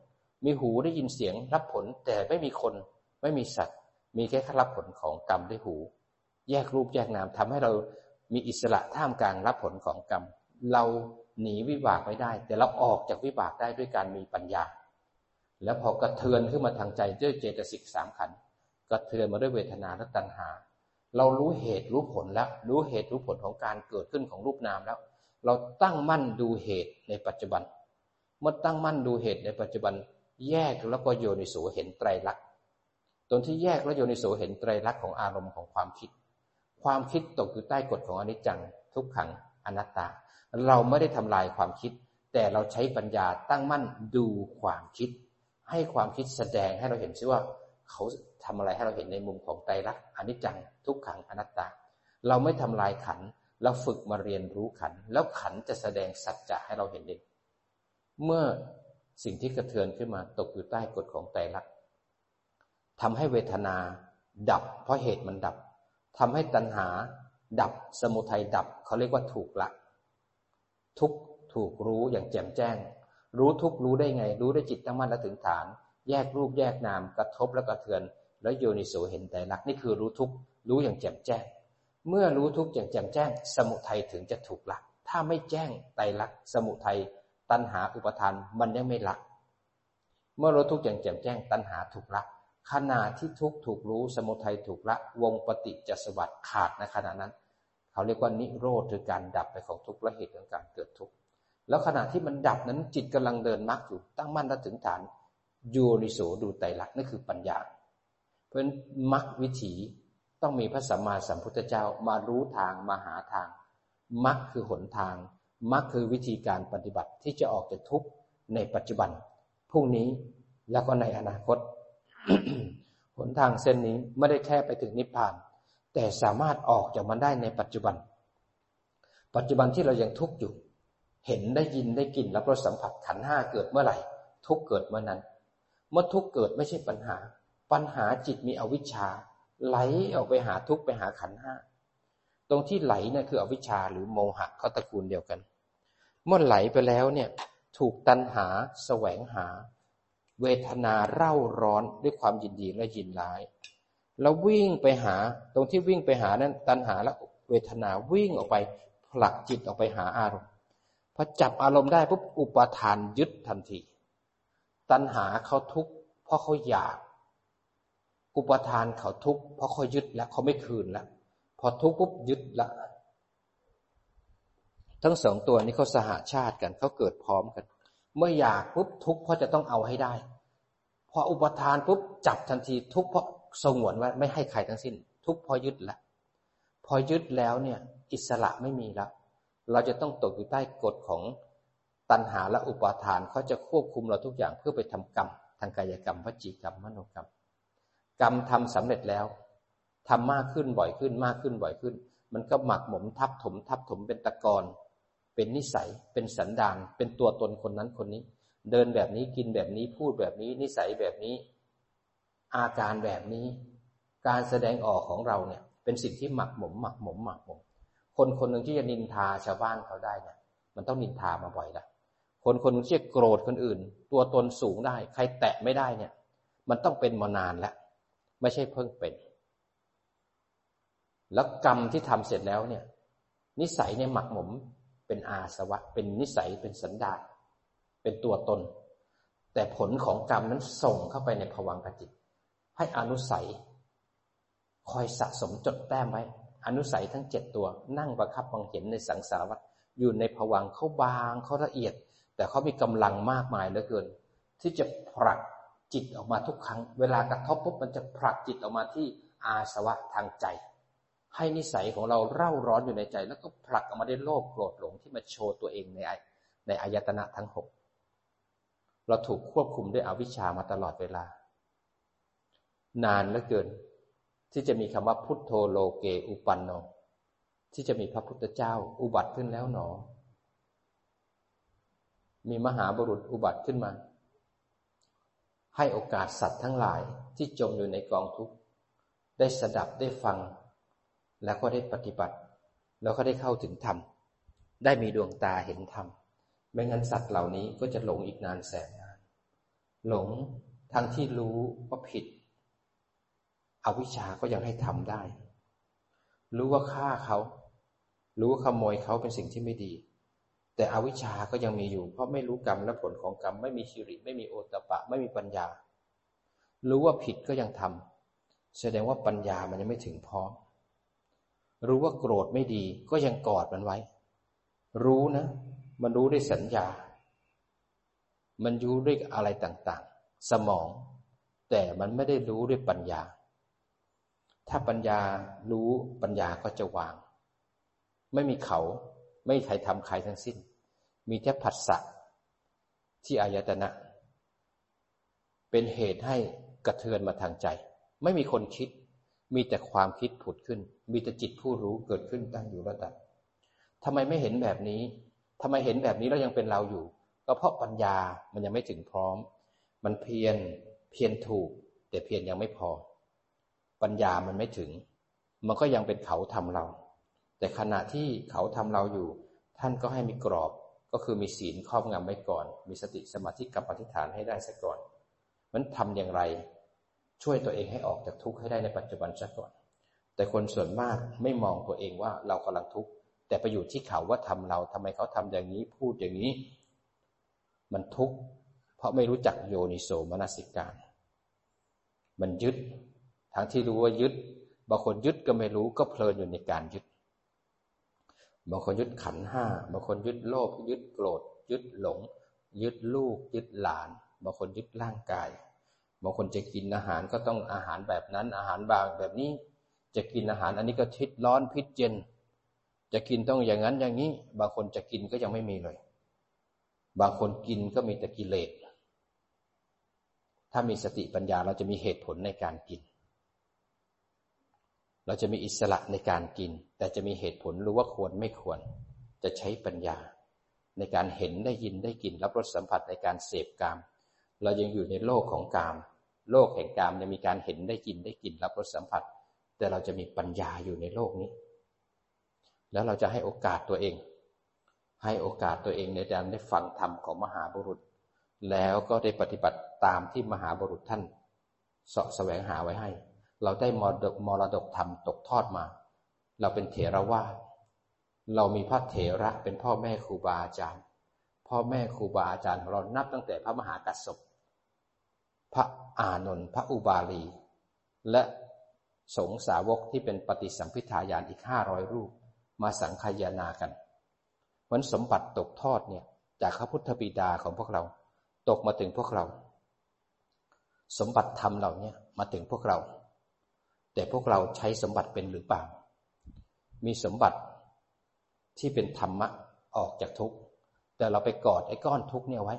มีหูได้ยินเสียงรับผลแต่ไม่มีคนไม่มีสัตว์ มีแค่รับผลของกรรมด้วยหู แยกรูปแยกนามทำให้เรามีอิสระท่ามกลางรับผลของกรรม เราหนีวิบากไม่ได้ แต่เราออกจากวิบากได้ด้วยการมีปัญญา แล้วพอกระเทือนขึ้นมาทางใจด้วยเจตสิกสามขันกระเทือนมาด้วยเวทนาและตัณหา เรารู้เหตุรู้ผลแล้ว รู้เหตุรู้ผลของการเกิดขึ้นของรูปนามแล้ว เราตั้งมั่นดูเหตุในปัจจุบัน เมื่อตั้งมั่นดูเหตุในปัจจุบัน แยกแล้วก็โยนิสูเห็นไตรลักษณ์ตนที่แยกและโยนิโสเห็นไตรลักษณ์ของอารมณ์ของความคิด ความคิดตกอยู่ใต้กฎของอนิจจังทุกขังอนัตตา เราไม่ได้ทำลายความคิด แต่เราใช้ปัญญาตั้งมั่นดูความคิด ให้ความคิดแสดงให้เราเห็นซิว่าเขา ทำอะไรให้เราเห็นในมุมของไตรลักษณ์อนิจจังทุกขังอนัตตา เราไม่ทำลายขันเราฝึกมาเรียนรู้ขัน แล้วขันจะแสดงสัจจะให้เราเห็นเองเมื่อสิ่งที่กระเทือนขึ้นมาตกอยู่ใต้กฎของไตรลักษณ์ทำให้เวทนาดับ เพราะเหตุมันดับทำให้ตัณหาดับสมุทัยดับเขาเรียกว่าถูกละ ทุกถูกรู้อย่างแจ่มแจ้ง รู้ทุกรู้ได้ไง รู้ได้จิตตั้งมั่นและถึงฐาน แยกรูปแยกนามกระทบและกระเทือน แล้วโยนิโสเห็นใจรักนี่คือรู้ทุกรู้อย่างแจ่มแจ้ง เมื่อรู้ทุกอย่างแจ่มแจ้ง สมุทัยถึงจะถูกละถ้าไม่แจ้งไตรลักษณ์สมุทัยตัณหาอุปทานมันยังไม่ละเมื่อรู้ทุกอย่างแจ่มแจ้ง ตัณหาถูกละขณะที่ทุกถูกรู้สมุทัยถูกละวงปฏิจจสวัสดิ์ขาดในขณะนั้น เขาเรียกว่านิโรธคือการดับไปของทุกข์และเหตุของการเกิดทุกข์แล้วขณะที่มันดับนั้นจิตกำลังเดินมรรคอยู่ตั้งมั่นและถึงฐานโยนิโสดูไตรลักษณ์นั่นคือปัญญา เพราะมรรควิถีต้องมีพระสัมมาสัมพุทธเจ้ามารู้ทางมาหาทางมรรคคือหนทางมรรคคือวิธีการปฏิบัติที่จะออกจากทุกข์ในปัจจุบันพรุ่งนี้แล้วก็ในอนาคต หนทางเส้นนี้ไม่ได้แค่ไปถึงนิพพาน แต่สามารถออกจากมันได้ในปัจจุบัน ปัจจุบันที่เรายังทุกข์อยู่ เห็นได้ยินได้กลิ่นแล้วก็สัมผัสขันห้าเกิดเมื่อไหร่ ทุกเกิดเมื่อนั้น เมื่อทุกเกิดไม่ใช่ปัญหา ปัญหาจิตมีอวิชชา ไหลออกไปหาทุกไปหาขันห้าตรงที่ไหลนี่ยคืออวิชชาหรือโมหะเขาตระกูลเดียวกัน เมื่อไหลไปแล้วเนี่ยถูกตัณหาแสวงหา เวทนาเร่าร้อนด้วยความยินดีและยินร้าย แล้ววิ่งไปหาตรงที่วิ่งไปหานั้นตัณหาและเวทนาวิ่งออกไปผลักจิตออกไปหาอารมณ์พอจับอารมณ์ได้ปุ๊บอุปทานยึดทันที ตัณหาเขาทุกข์เพราะเขาอยาก อุปทานเขาทุกข์เพราะเขายึดแล้วเขาไม่คืนแล้วพอทุกข์ปุ๊บยึดละ ทั้งสองตัวนี้เขาสหาชาติกันเขาเกิดพร้อมกัน เมื่ออยากปุ๊บทุกข์เพราะจะต้องเอาให้ได้ พออุปทานปุ๊บจับทันทีทุกข์เพราะสงวนว่าไม่ให้ใครทั้งสิ้น ทุกข์พอยึดละ พอยึดแล้วเนี่ย อิสระไม่มีแล้ว เราจะต้องตกอยู่ใต้กฎของตัณหาและอุปทานเขาจะควบคุมเราทุกอย่างเพื่อไปทำกรรม ทางกายกรรมวจีกรรมมโนกรรม กรรมทำสำเร็จแล้วทำมากขึ้นบ่อยขึ้นมากขึ้นบ่อยขึ้น มันก็หมักหมมทับถม ทับถมเป็นตะกอนเป็นนิสัย เป็นสันดาน เป็นตัวตนคนนั้นคนนี้ เดินแบบนี้กินแบบนี้พูดแบบนี้ นิสัยแบบนี้ อาการแบบนี้ การแสดงออกของเราเนี่ย เป็นสิ่งที่หมักหมมหมักหมมหมักหมมคนคนหนึ่งที่จะนินทาชาวบ้านเขาได้เนี่ยมันต้องนินทามาบ่อยละคนคนนึงที่จะโกรธคนอื่น ตัวตนสูงได้ ใครแตะไม่ได้เนี่ย มันต้องเป็นมานานแล้ว ไม่ใช่เพิ่งเป็น แล้วกรรมที่ทำเสร็จแล้วเนี่ย นิสัยเนี่ยหมักหมมเป็นอาสวะ เป็นนิสัยเป็นสันดานเป็นตัวตน แต่ผลของกรรมนั้นส่งเข้าไปในภวังคจิต ให้อนุสัย คอยสะสมจดแต้มไว้ อนุสัยทั้งเจ็ดตัว นั่งประคับมองเห็นในสังสารวัฏอยู่ในภวังเขาบางเขาละเอียด แต่เขามีกำลังมากมายเหลือเกิน ที่จะผลัก จิตออกมาทุกครั้ง เวลากระทบปุ๊บมันจะผลักจิตออกมาที่อาสวะทางใจ ให้นิสัยของเราเร่าร้อนอยู่ในใจ แล้วก็ผลักออกมาได้โลภโกรธหลงที่มาโชว์ตัวเองในในอายตนะทั้งหกเราถูกควบคุมด้วยอวิชชามาตลอดเวลา นานเหลือเกิน ที่จะมีคำว่าพุทโธโลเกอุปันโนที่จะมีพระพุทธเจ้าอุบัติขึ้นแล้วหนอ มีมหาบุรุษอุบัติขึ้นมา ให้โอกาสสัตว์ทั้งหลายที่จมอยู่ในกองทุกข์ ได้สดับได้ฟัง แล้วก็ได้ปฏิบัติ แล้วก็ได้เข้าถึงธรรม ได้มีดวงตาเห็นธรรม ไม่งั้นสัตว์เหล่านี้ก็จะหลงอีกนานแสนนาน หลงทั้งที่รู้ว่าผิด อวิชชาก็ยังให้ทำได้ รู้ว่าฆ่าเขา รู้ว่าขโมยเขาเป็นสิ่งที่ไม่ดี แต่อวิชชาก็ยังมีอยู่ เพราะไม่รู้กรรมและผลของกรรม ไม่มีชิริ ไม่มีโอตปะ ไม่มีปัญญา รู้ว่าผิดก็ยังทำแสดงว่าปัญญามันยังไม่ถึงพร้อม รู้ว่าโกรธไม่ดีก็ยังกอดมันไว้ รู้นะ มันรู้ด้วยสัญญา มันรู้ด้วยอะไรต่างๆ สมอง แต่มันไม่ได้รู้ด้วยปัญญา ถ้าปัญญารู้ปัญญาก็จะวาง ไม่มีเขาไม่มีใครทำใครทั้งสิ้น มีแค่ผัสสะที่อายตนะ เป็นเหตุให้กระเทือนมาทางใจ ไม่มีคนคิด มีแต่ความคิดผุดขึ้น มีแต่จิตผู้รู้เกิดขึ้นตั้งอยู่ระดับทำไมไม่เห็นแบบนี้ทำไมเห็นแบบนี้แล้วยังเป็นเราอยู่ ก็เพราะปัญญามันยังไม่ถึงพร้อม มันเพียรเพียรถูก แต่เพียรยังไม่พอ ปัญญามันไม่ถึง มันก็ยังเป็นเขาทำเรา แต่ขณะที่เขาทำเราอยู่ ท่านก็ให้มีกรอบ ก็คือมีศีลครอบงำไว้ก่อน มีสติสมาธิกับปฏิฐานให้ได้ซะก่อนมันทำอย่างไร ช่วยตัวเองให้ออกจากทุกข์ให้ได้ในปัจจุบันซะก่อน แต่คนส่วนมากไม่มองตัวเองว่าเรากำลังทุกข์แต่ไปอยู่ที่เขาว่าทำเราทำไมเขาทำอย่างนี้พูดอย่างนี้ มันทุกข์เพราะไม่รู้จักโยนิโสมนสิการ มันยึดทั้งที่รู้ว่ายึดบางคนยึดก็ไม่รู้ก็เพลินอยู่ในการยึด บางคนยึดขันห้าบางคนยึดโลภยึดโกรธ ยึดหลง ยึดลูก ยึดหลาน บางคนยึดร่างกายบางคนจะกินอาหารก็ต้องอาหารแบบนั้น อาหารบางแบบนี้ จะกินอาหารอันนี้ก็ทิศร้อนพิษเย็น จะกินต้องอย่างนั้นอย่างนี้ บางคนจะกินก็ยังไม่มีเลย บางคนกินก็มีแต่กิเลสถ้ามีสติปัญญาเราจะมีเหตุผลในการกิน เราจะมีอิสระในการกิน แต่จะมีเหตุผลรู้ว่าควรไม่ควร จะใช้ปัญญา ในการเห็นได้ยินได้กินรับรสสัมผัสในการเสพกาม เรายังอยู่ในโลกของกาม โลกแห่งกามจะมีการเห็นได้กินได้กินรับรสสัมผัส แต่เราจะมีปัญญาอยู่ในโลกนี้ แล้วเราจะให้โอกาสตัวเอง ให้โอกาสตัวเองในการได้ฟังธรรมของมหาบุรุษ แล้วก็ได้ปฏิบัติตามที่มหาบุรุษท่านเสาะแสวงหาไว้ให้ เราได้มรดกมรดกธรรมตกทอดมา เราเป็นเถรวาทเรามีพระเถระเป็นพ่อแม่ครูบาอาจารย์ พ่อแม่ครูบาอาจารย์ของเรานับตั้งแต่พระมหากัสสปพระอานนท์พระอุบาลี และสงสาวกที่เป็นปฏิสัมพิทายานอีกห้าร้อยรูป มาสังคายนากันวันสมบัติตกทอดเนี่ยจากพระพุทธบิดาของพวกเรา ตกมาถึงพวกเรา สมบัติธรรมเหล่านี้มาถึงพวกเรา แต่พวกเราใช้สมบัติเป็นหรือเปล่า มีสมบัติที่เป็นธรรมะออกจากทุกข์ แต่เราไปกอดไอ้ก้อนทุกข์เนี่ยไว้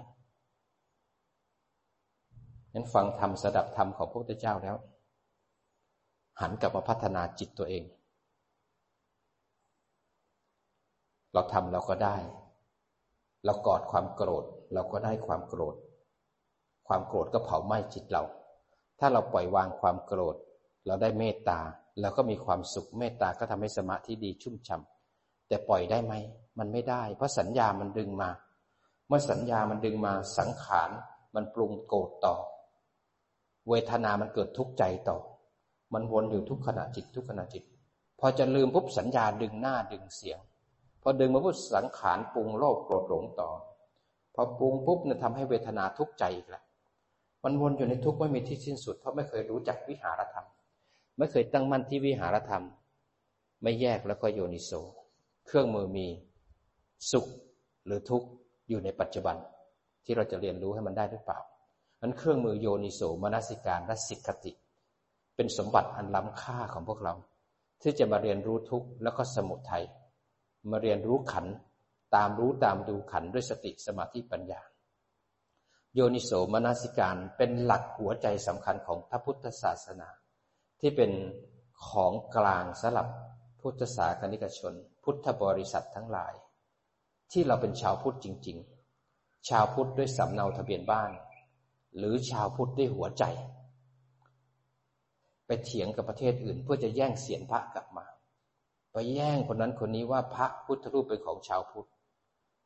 นั้นฟังธรรมสดับธรรมของพระพุทธเจ้าแล้ว หันกลับมาพัฒนาจิตตัวเอง เราทำเราก็ได้ เรากอดความโกรธ เราก็ได้ความโกรธ ความโกรธก็เผาไหม้จิตเรา ถ้าเราปล่อยวางความโกรธ เราได้เมตตาเราก็มีความสุขเมตตาก็ทำให้สมาธิดีชุ่มฉ่าแต่ปล่อยได้ไหมมันไม่ได้ เพราะสัญญามันดึงมา เมื่อสัญญามันดึงมาสังขารมันปรุงโกรธต่อ เวทนามันเกิดทุกข์ใจต่อ มันวนอยู่ทุกขณะจิตทุกขณะจิต พอจะลืมปุ๊บสัญญาดึงหน้าดึงเสียง พอดึงมาปุ๊บสังขารปรุงโลภโกรธหลงต่อ พอปรุงปุ๊บเนี่ยทำให้เวทนาทุกข์ใจอีกล้วมันวนอยู่ในทุกข์ไม่มีที่สิ้นสุดเพราะไม่เคยรู้จักวิหารธรรม ไม่เคยตั้งมั่นที่วิหารธรรม ไม่แยกแล้วก็โยนิโส เครื่องมือมีสุขหรือทุกข์อยู่ในปัจจุบัน ที่เราจะเรียนรู้ให้มันได้หรือเปล่านั้นเครื่องมือโยนิโสมนสิการและสิกติ เป็นสมบัติอันล้ำค่าของพวกเรา ที่จะมาเรียนรู้ทุกข์แล้วก็สมุทัยมาเรียนรู้ขันตามรู้ตามดูขันด้วยสติสมาธิปัญญา โยนิโสมนสิการเป็นหลักหัวใจสำคัญของพระพุทธศาสนา ที่เป็นของกลางสำหรับพุทธศาสนิกชน พุทธบริษัททั้งหลาย ที่เราเป็นชาวพุทธจริง ๆ ชาวพุทธด้วยสำเนาทะเบียนบ้าน หรือชาวพุทธด้วยหัวใจ ไปเถียงกับประเทศอื่น เพื่อจะแย่งเสียนพระกลับมา ไปแย่งคนนั้นคนนี้ว่าพระพุทธรูปเป็นของชาวพุทธ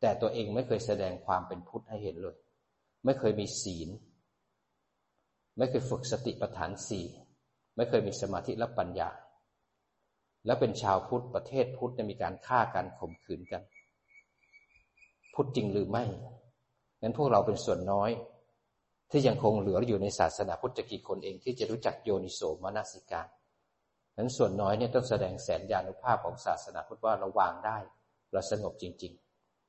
แต่ตัวเองไม่เคยแสดงความเป็นพุทธให้เห็นเลย ไม่เคยมีศีล ไม่เคยฝึกสติปัฏฐานสี่ ไม่เคยมีสมาธิและปัญญา แล้วเป็นชาวพุทธประเทศพุทธมีการฆ่ากันข่มขืนกัน พุทธจริงหรือไม่งั้นพวกเราเป็นส่วนน้อย ที่ยังคงเหลืออยู่ในศาสนาพุทธกิจคนเองที่จะรู้จักโยนิโสมนสิการนั้นส่วนน้อยเนี่ยต้องแสดงแสนยานุภาพของศาสนาพุทธว่าเราวางได้เราสงบจริง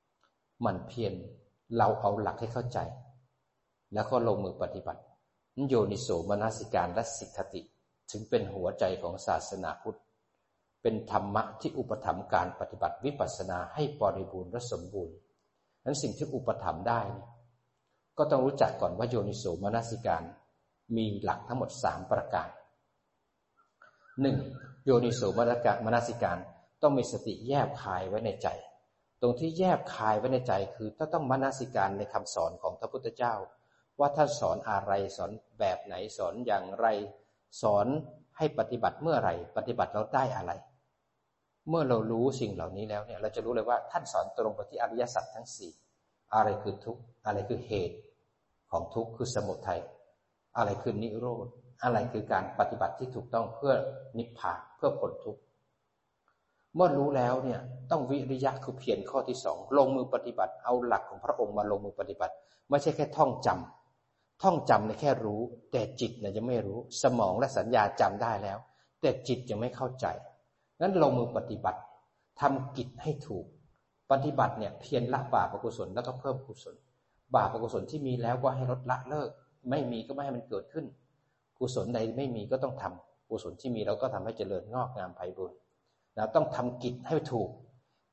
ๆ มันเพียรเราเอาหลักให้เข้าใจ แล้วก็ลงมือปฏิบัติโยนิโสมนสิการและสิกขติ ถึงเป็นหัวใจของศาสนาพุทธ เป็นธรรมะที่อุปถัมภ์การปฏิบัติวิปัสสนาให้บริบูรณ์และสมบูรณ์นั้นสิ่งที่อุปถัมภ์ได้ ก็ต้องรู้จักก่อนว่าโยนิโสมนสิการ มีหลักทั้งหมดสามประการหนึ่งโยนิโสมนกมนสิการต้องมีสติแยบคายไว้ในใจ ตรงที่แยบคายไว้ในใจคือถ้าต้องมนสิการในคำสอนของพระพุทธเจ้า ว่าท่านสอนอะไรสอนแบบไหนสอนอย่างไร สอนให้ปฏิบัติเมื่อไหร่ ปฏิบัติเราได้อะไร เมื่อเรารู้สิ่งเหล่านี้แล้วเนี่ยเราจะรู้เลยว่าท่านสอนตรงไปที่อริยสัจทั้งสี่อะไรคือทุกข์อะไรคือเหตุของทุกข์คือสมุทัยอะไรคือนิโรธอะไรคือการปฏิบัติที่ถูกต้องเพื่อนิพพานเพื่อพ้นทุกข์เมื่อรู้แล้วเนี่ยต้องวิริยะคือเพียรข้อที่สองลงมือปฏิบัติเอาหลักของพระองค์มาลงมือปฏิบัติ ไม่ใช่แค่ท่องจำ ท่องจำในแค่รู้ แต่จิตเนี่ยยังไม่รู้ สมองและสัญญาจำได้แล้ว แต่จิตยังไม่เข้าใจนั้นลงมือปฏิบัติทำกิจให้ถูก ปฏิบัติเนี่ยเพียรละบาปอกุศลแล้วก็เพิ่มกุศล บาปอกุศลที่มีแล้วก็ให้ลดละเลิก ไม่มีก็ไม่ให้มันเกิดขึ้น กุศลใดไม่มีก็ต้องทำกุศลที่มีเราก็ทำให้เจริญงอกงามไพบูรณ์นะต้องทำกิจให้ถูก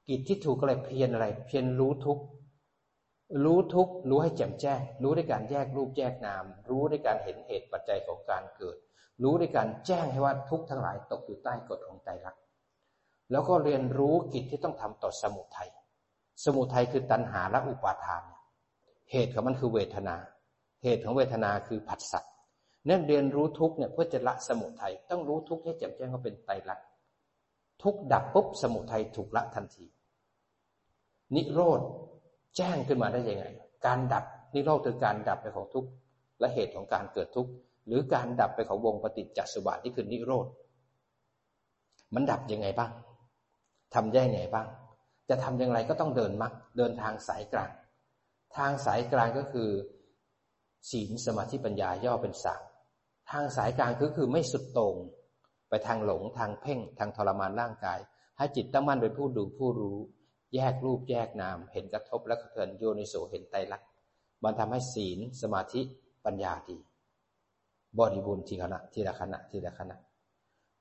กิจที่ถูกก็เลยเพียรอะไร เพียรรู้ทุก รู้ทุกรู้ให้แจ่มแจ้ง รู้ในการแยกรูปแยกนาม รู้ในการเห็นเหตุปัจจัยของการเกิด รู้ในการแจ้งให้ว่าทุกทั้งหลายตกอยู่ใต้กฎของใจรักแล้วก็เรียนรู้กิจที่ต้องทำต่อสมุทัยสมุทัยคือตัณหาและอุปาทาน เหตุของมันคือเวทนา เหตุของเวทนาคือผัสสะนั่นเรียนรู้ทุกเนี่ยเพื่อจะละสมุทัยต้องรู้ทุกให้แจ่มแจ้งว่าเป็นไตรลักษณ์ทุกดับปุ๊บสมุทัยถูกละทันที นิโรธ แจ้งขึ้นมาได้ยังไง การดับนิโรธคือการดับไปของทุกและเหตุของการเกิดทุกข์หรือการดับไปของวงปฏิจจสุบาทที่คือนิโรธมันดับยังไงบ้างทำแย่ไงบ้าง จะทำอย่างไรก็ต้องเดินมักเดินทางสายกลาง ทางสายกลางก็คือศีลสมาธิปัญญาย่อเป็นสามทางสายกลางคือคือไม่สุดต่งไปทางหลงทางเพ่ง ทางทรมานร่างกาย ให้จิตตั้งมั่นเป็นผู้ดูผู้รู้ แยกรูปแยกนาม เห็นกระทบและกระเทือนโยนิโสเห็นไตรลักษณ์มันทำให้ศีลสมาธิปัญญาดี บริบูรณ์ทีขณะทีละขณะทีละขณะ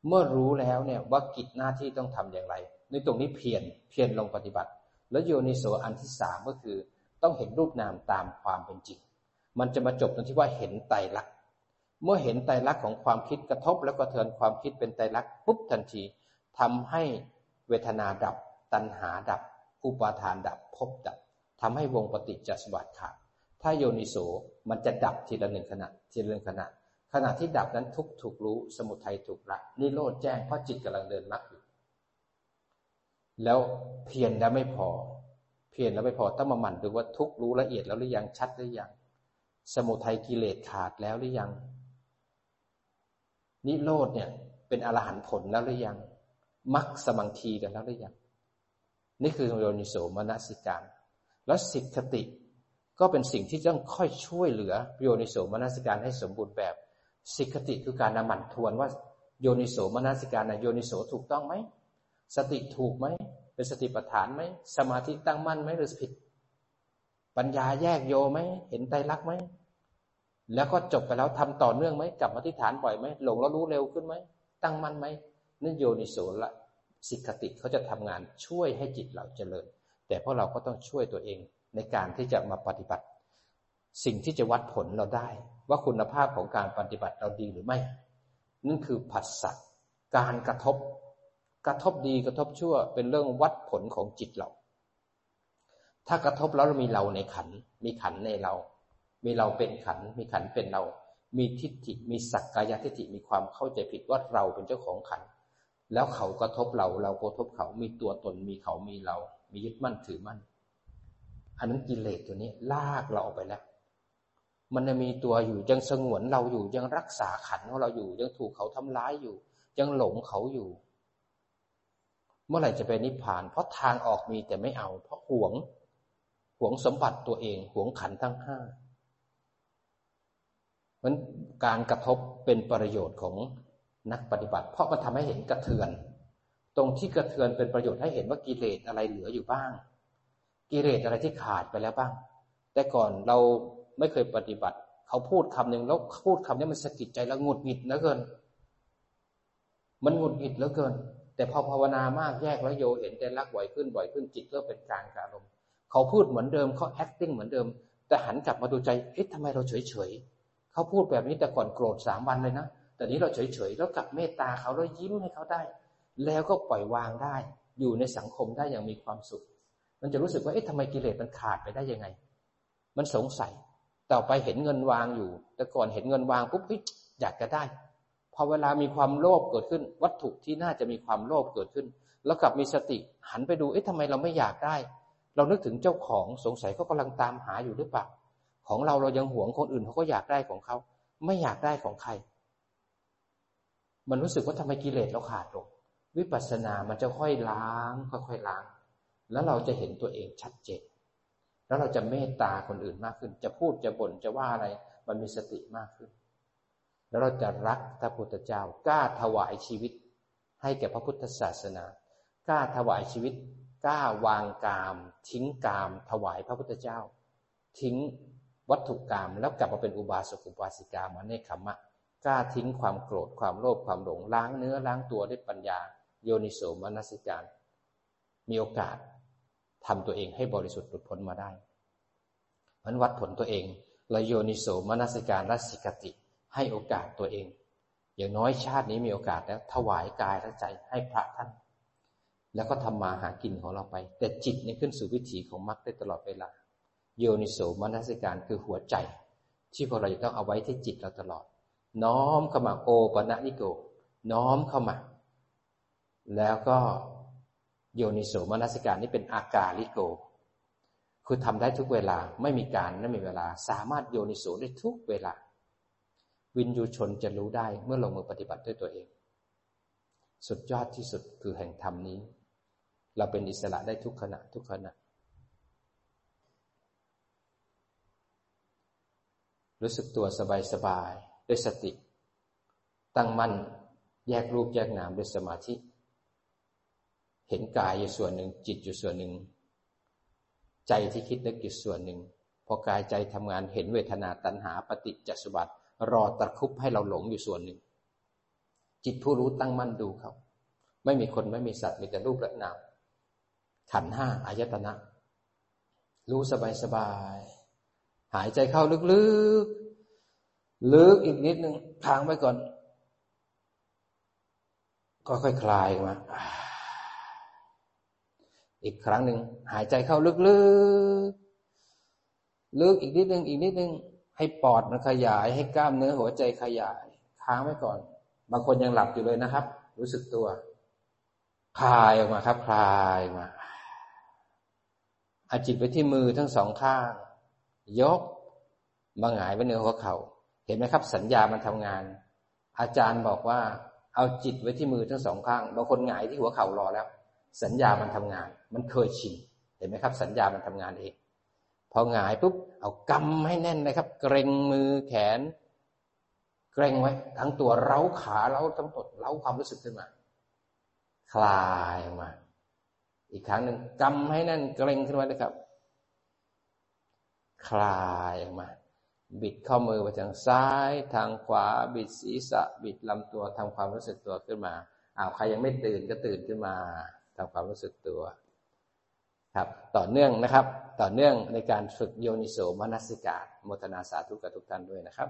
เมื่อรู้แล้วเนี่ยว่ากิจหน้าที่ต้องทำอย่างไร ในตรงนี้เพียรเพียรลงปฏิบัติ แล้วโยนิโสอันที่สามก็คือ ต้องเห็นรูปนามตามความเป็นจริง มันจะมาจบตรงที่ว่าเห็นไตรลักษณ์เมื่อเห็นไตรลักษณ์ของความคิดกระทบแล้วก็เทือนความคิดเป็นไตรลักษณ์ปุ๊บทันทีทำให้เวทนาดับตัณหาดับ อุปาทานดับภพดับทำให้วงปฏิจจสมบัติขาดถ้าโยนิโสมันจะดับทีละหนึ่งขณะทีละหนึ่งขณะ ขณะที่ดับนั้นทุกถูกรู้สมุทัยถูกละนิโรธแจ้งเพราะจิตกำลังเดินมรรคอยู่แล้วเพียรแล้วไม่พอ เพียรแล้วไม่พอต้องมาหมั่นดูว่าทุกรู้ละเอียดแล้วหรือยังชัดหรือยังสมุทัยกิเลสขาดแล้วหรือยัง นิโรธเนี่ยเป็นอรหันต์ผลแล้วหรือยังมรรคสมังคีกันแล้วหรือยัง นี่คือโยนิโสมนสิการแล้วสิกขติก็เป็นสิ่งที่ต้องค่อยช่วยเหลือโยนิโสมนสิการให้สมบูรณ์แบบสิกขติคือการนำมันทวนว่าโยนิโสมนสิการนะโยนิโสถูกต้องไหมสติถูกไหมเป็นสติปัฏฐานไหมสมาธิตั้งมั่นไหมหรือผิด ปัญญาแยกโยไหมเห็นไตรลักษณ์ไหมแล้วก็จบไปแล้วทำต่อเนื่องไหมกลับมาที่ฐานบ่อยไหมหลงแล้วรู้เร็วขึ้นไหมตั้งมั่นไหมนั่นโยนิโสละ สิกขติเขาจะทำงานช่วยให้จิตเราเจริญ แต่พวกเราก็ต้องช่วยตัวเองในการที่จะมาปฏิบัติ สิ่งที่จะวัดผลเราได้ ว่าคุณภาพของการปฏิบัติเราดีหรือไม่ นั่นคือผัสสะการกระทบ กระทบดีกระทบชั่ว เป็นเรื่องวัดผลของจิตเรา ถ้ากระทบแล้วเรามีเราในขัน มีขันในเรา มีเราเป็นขัน มีขันเป็นเรา มีทิฏฐิ มีสักกายทิฏฐิ มีความเข้าใจผิดว่าเราเป็นเจ้าของขัน แล้วเขากระทบเรา เรากระทบเขามีตัวตนมีเขามีเรา มียึดมั่นถือมั่นอันนั้นกิเลสตัวนี้ลากเราออกไปแล้ว มันจะมีตัวอยู่ยังสงวนเราอยู่ยังรักษาขันของเราอยู่ ยังถูกเขาทำร้ายอยู่ ยังหลงเขาอยู่ เมื่อไหร่จะไปนิพพาน เพราะทางออกมีแต่ไม่เอา เพราะหวงหวงสมบัติตัวเองหวงขันทั้งห้ามันการกระทบเป็นประโยชน์ของ นักปฏิบัติ เพราะมันทำให้เห็นกระเทือน ตรงที่กระเทือนเป็นประโยชน์ให้เห็นว่ากิเลสอะไรเหลืออยู่บ้าง กิเลสอะไรที่ขาดไปแล้วบ้าง แต่ก่อนเราไม่เคยปฏิบัติ เขาพูดคำหนึ่งแล้วพูดคำนี้มันสะกิดใจแล้วหงุดหงิดเหลือเกิน มันหงุดหงิดเหลือเกิน แต่พอภาวนามากแยกแล้วโยเห็นแต่รักบ่อยขึ้นบ่อยขึ้นจิตเริ่มเป็นกลางอารมณ์เขาพูดเหมือนเดิมเขา acting เหมือนเดิม แต่หันกลับมาดูใจเอ๊ะทำไมเราเฉยเฉยเขาพูดแบบนี้แต่ก่อนโกรธสามวันเลยนะ แต่นี้เราเฉยเฉยแล้วกลับเมตตาเขาแล้วยิ้มให้เขาได้ แล้วก็ปล่อยวางได้ อยู่ในสังคมได้อย่างมีความสุข มันจะรู้สึกว่าเอ๊ะทำไมกิเลสมันขาดไปได้ยังไง มันสงสัยต่อไปเห็นเงินวางอยู่ แต่ก่อนเห็นเงินวางปุ๊บอยากจะได้พอเวลามีความโลภเกิดขึ้น วัตถุที่น่าจะมีความโลภเกิดขึ้น แล้วกลับมีสติหันไปดูเอ๊ะทำไมเราไม่อยากได้ เรานึกถึงเจ้าของสงสัยเขากำลังตามหาอยู่หรือเปล่าของเราเรายังหวงคนอื่นเขาก็อยากได้ของเขา ไม่อยากได้ของใคร มันรู้สึกว่าทำไมกิเลสเราขาดลง วิปัสสนามันจะค่อยล้าง ค่อยๆล้าง แล้วเราจะเห็นตัวเองชัดเจน แล้วเราจะเมตตาคนอื่นมากขึ้น จะพูดจะบ่นจะว่าอะไร มันมีสติมากขึ้น แล้วเราจะรักพระพุทธเจ้ากล้าถวายชีวิต ให้แก่พระพุทธศาสนากล้าถวายชีวิตกล้าวางกาม ทิ้งกาม ถวายพระพุทธเจ้า ทิ้งวัตถุกรรมแล้วกลับมาเป็นอุบาสกอุบาสิกามาในขมะ กล้าทิ้งความโกรธความโลภความหลงล้างเนื้อล้างตัวด้วยปัญญา โยนิโสมนสิการ มีโอกาสทำตัวเองให้บริสุทธิ์หลุดพ้นมาได้มันวัดผลตัวเองละโยนิโสมนสิการรัสิกติให้โอกาสตัวเอง อย่างน้อยชาตินี้มีโอกาสแล้วถวายกายและใจให้พระท่าน แล้วก็ทำมาหากินของเราไป แต่จิตนี่ขึ้นสู่วิถีของมรรคได้ตลอดเวลาโยนิโสมนสิการคือหัวใจ ที่พวกเราจะต้องเอาไว้ที่จิตเราตลอด น้อมเข้ามาโอปะนะนิโก น้อมเข้ามา แล้วก็โยนิโสมนสิการนี่เป็นอากาลิโก คือทำได้ทุกเวลาไม่มีการไม่มีเวลา สามารถโยนิโสได้ทุกเวลา วินยูชนจะรู้ได้เมื่อลงมือปฏิบัติด้วยตัวเอง สุดยอดที่สุดคือแห่งธรรมนี้ เราเป็นอิสระได้ทุกขณะทุกขณะรู้สึกตัวสบายสบาย ด้วยสติ ตั้งมั่นแยกรูปแยกนามด้วยสมาธิ เห็นกายอยู่ส่วนหนึ่ง จิตอยู่ส่วนหนึ่ง ใจที่คิดนึกอยู่ส่วนหนึ่ง พอกายใจทำงานเห็นเวทนาตัณหาปฏิจจสมบัติ รอตะคุบให้เราหลงอยู่ส่วนหนึ่ง จิตผู้รู้ตั้งมั่นดูเขาไม่มีคนไม่มีสัตว์มีแต่รูปและนามขันห้าอายตนะ รู้สบายสบาย หายใจเข้าลึก ลึกอีกนิดหนึ่งทางไปก่อน ก็ค่อยคลายมา อีกครั้งหนึ่งหายใจเข้าลึกๆ ลึกอีกนิดหนึ่งอีกนิดหนึ่งให้ปอดมันขยาย ให้กล้ามเนื้อหัวใจขยาย ค้างไว้ก่อน บางคนยังหลับอยู่เลยนะครับ รู้สึกตัว คลายออกมาครับ คลายมาอาจิตไปที่มือทั้งสองข้าง ยกมาหงายไว้เหนือหัวเขา่า เห็นไหมครับ สัญญามันทำงาน อาจารย์บอกว่า เอาจิตไว้ที่มือทั้งสองข้างบางคนหงายที่หัวเข่ารอแล้ว สัญญามันทำงาน มันเคยชินเห็นไหมครับ สัญญามันทำงานเองพอหงายปุ๊บเอากำให้แน่นนะครับ เกรงมือแขน เกรงไว้ ทั้งตัวเร้าขาเร้าทั้งหมดเร้าความรู้สึกขึ้นมา คลายออกมา อีกครั้งหนึ่งกำให้แน่นเกรงขึ้นมาเลยครับ คลายออกมา บิดข้อมือไปทางซ้าย ทางขวา บิดศีรษะ บิดลำตัวทำความรู้สึกตัวขึ้นมาอ้าวใครยังไม่ตื่นก็ตื่นขึ้นมาทำความรู้สึกตัวครับต่อเนื่องนะครับ ต่อเนื่องในการฝึกโยนิโสมนสิกาโมทนาสาธุกับทุกท่านด้วยนะครับ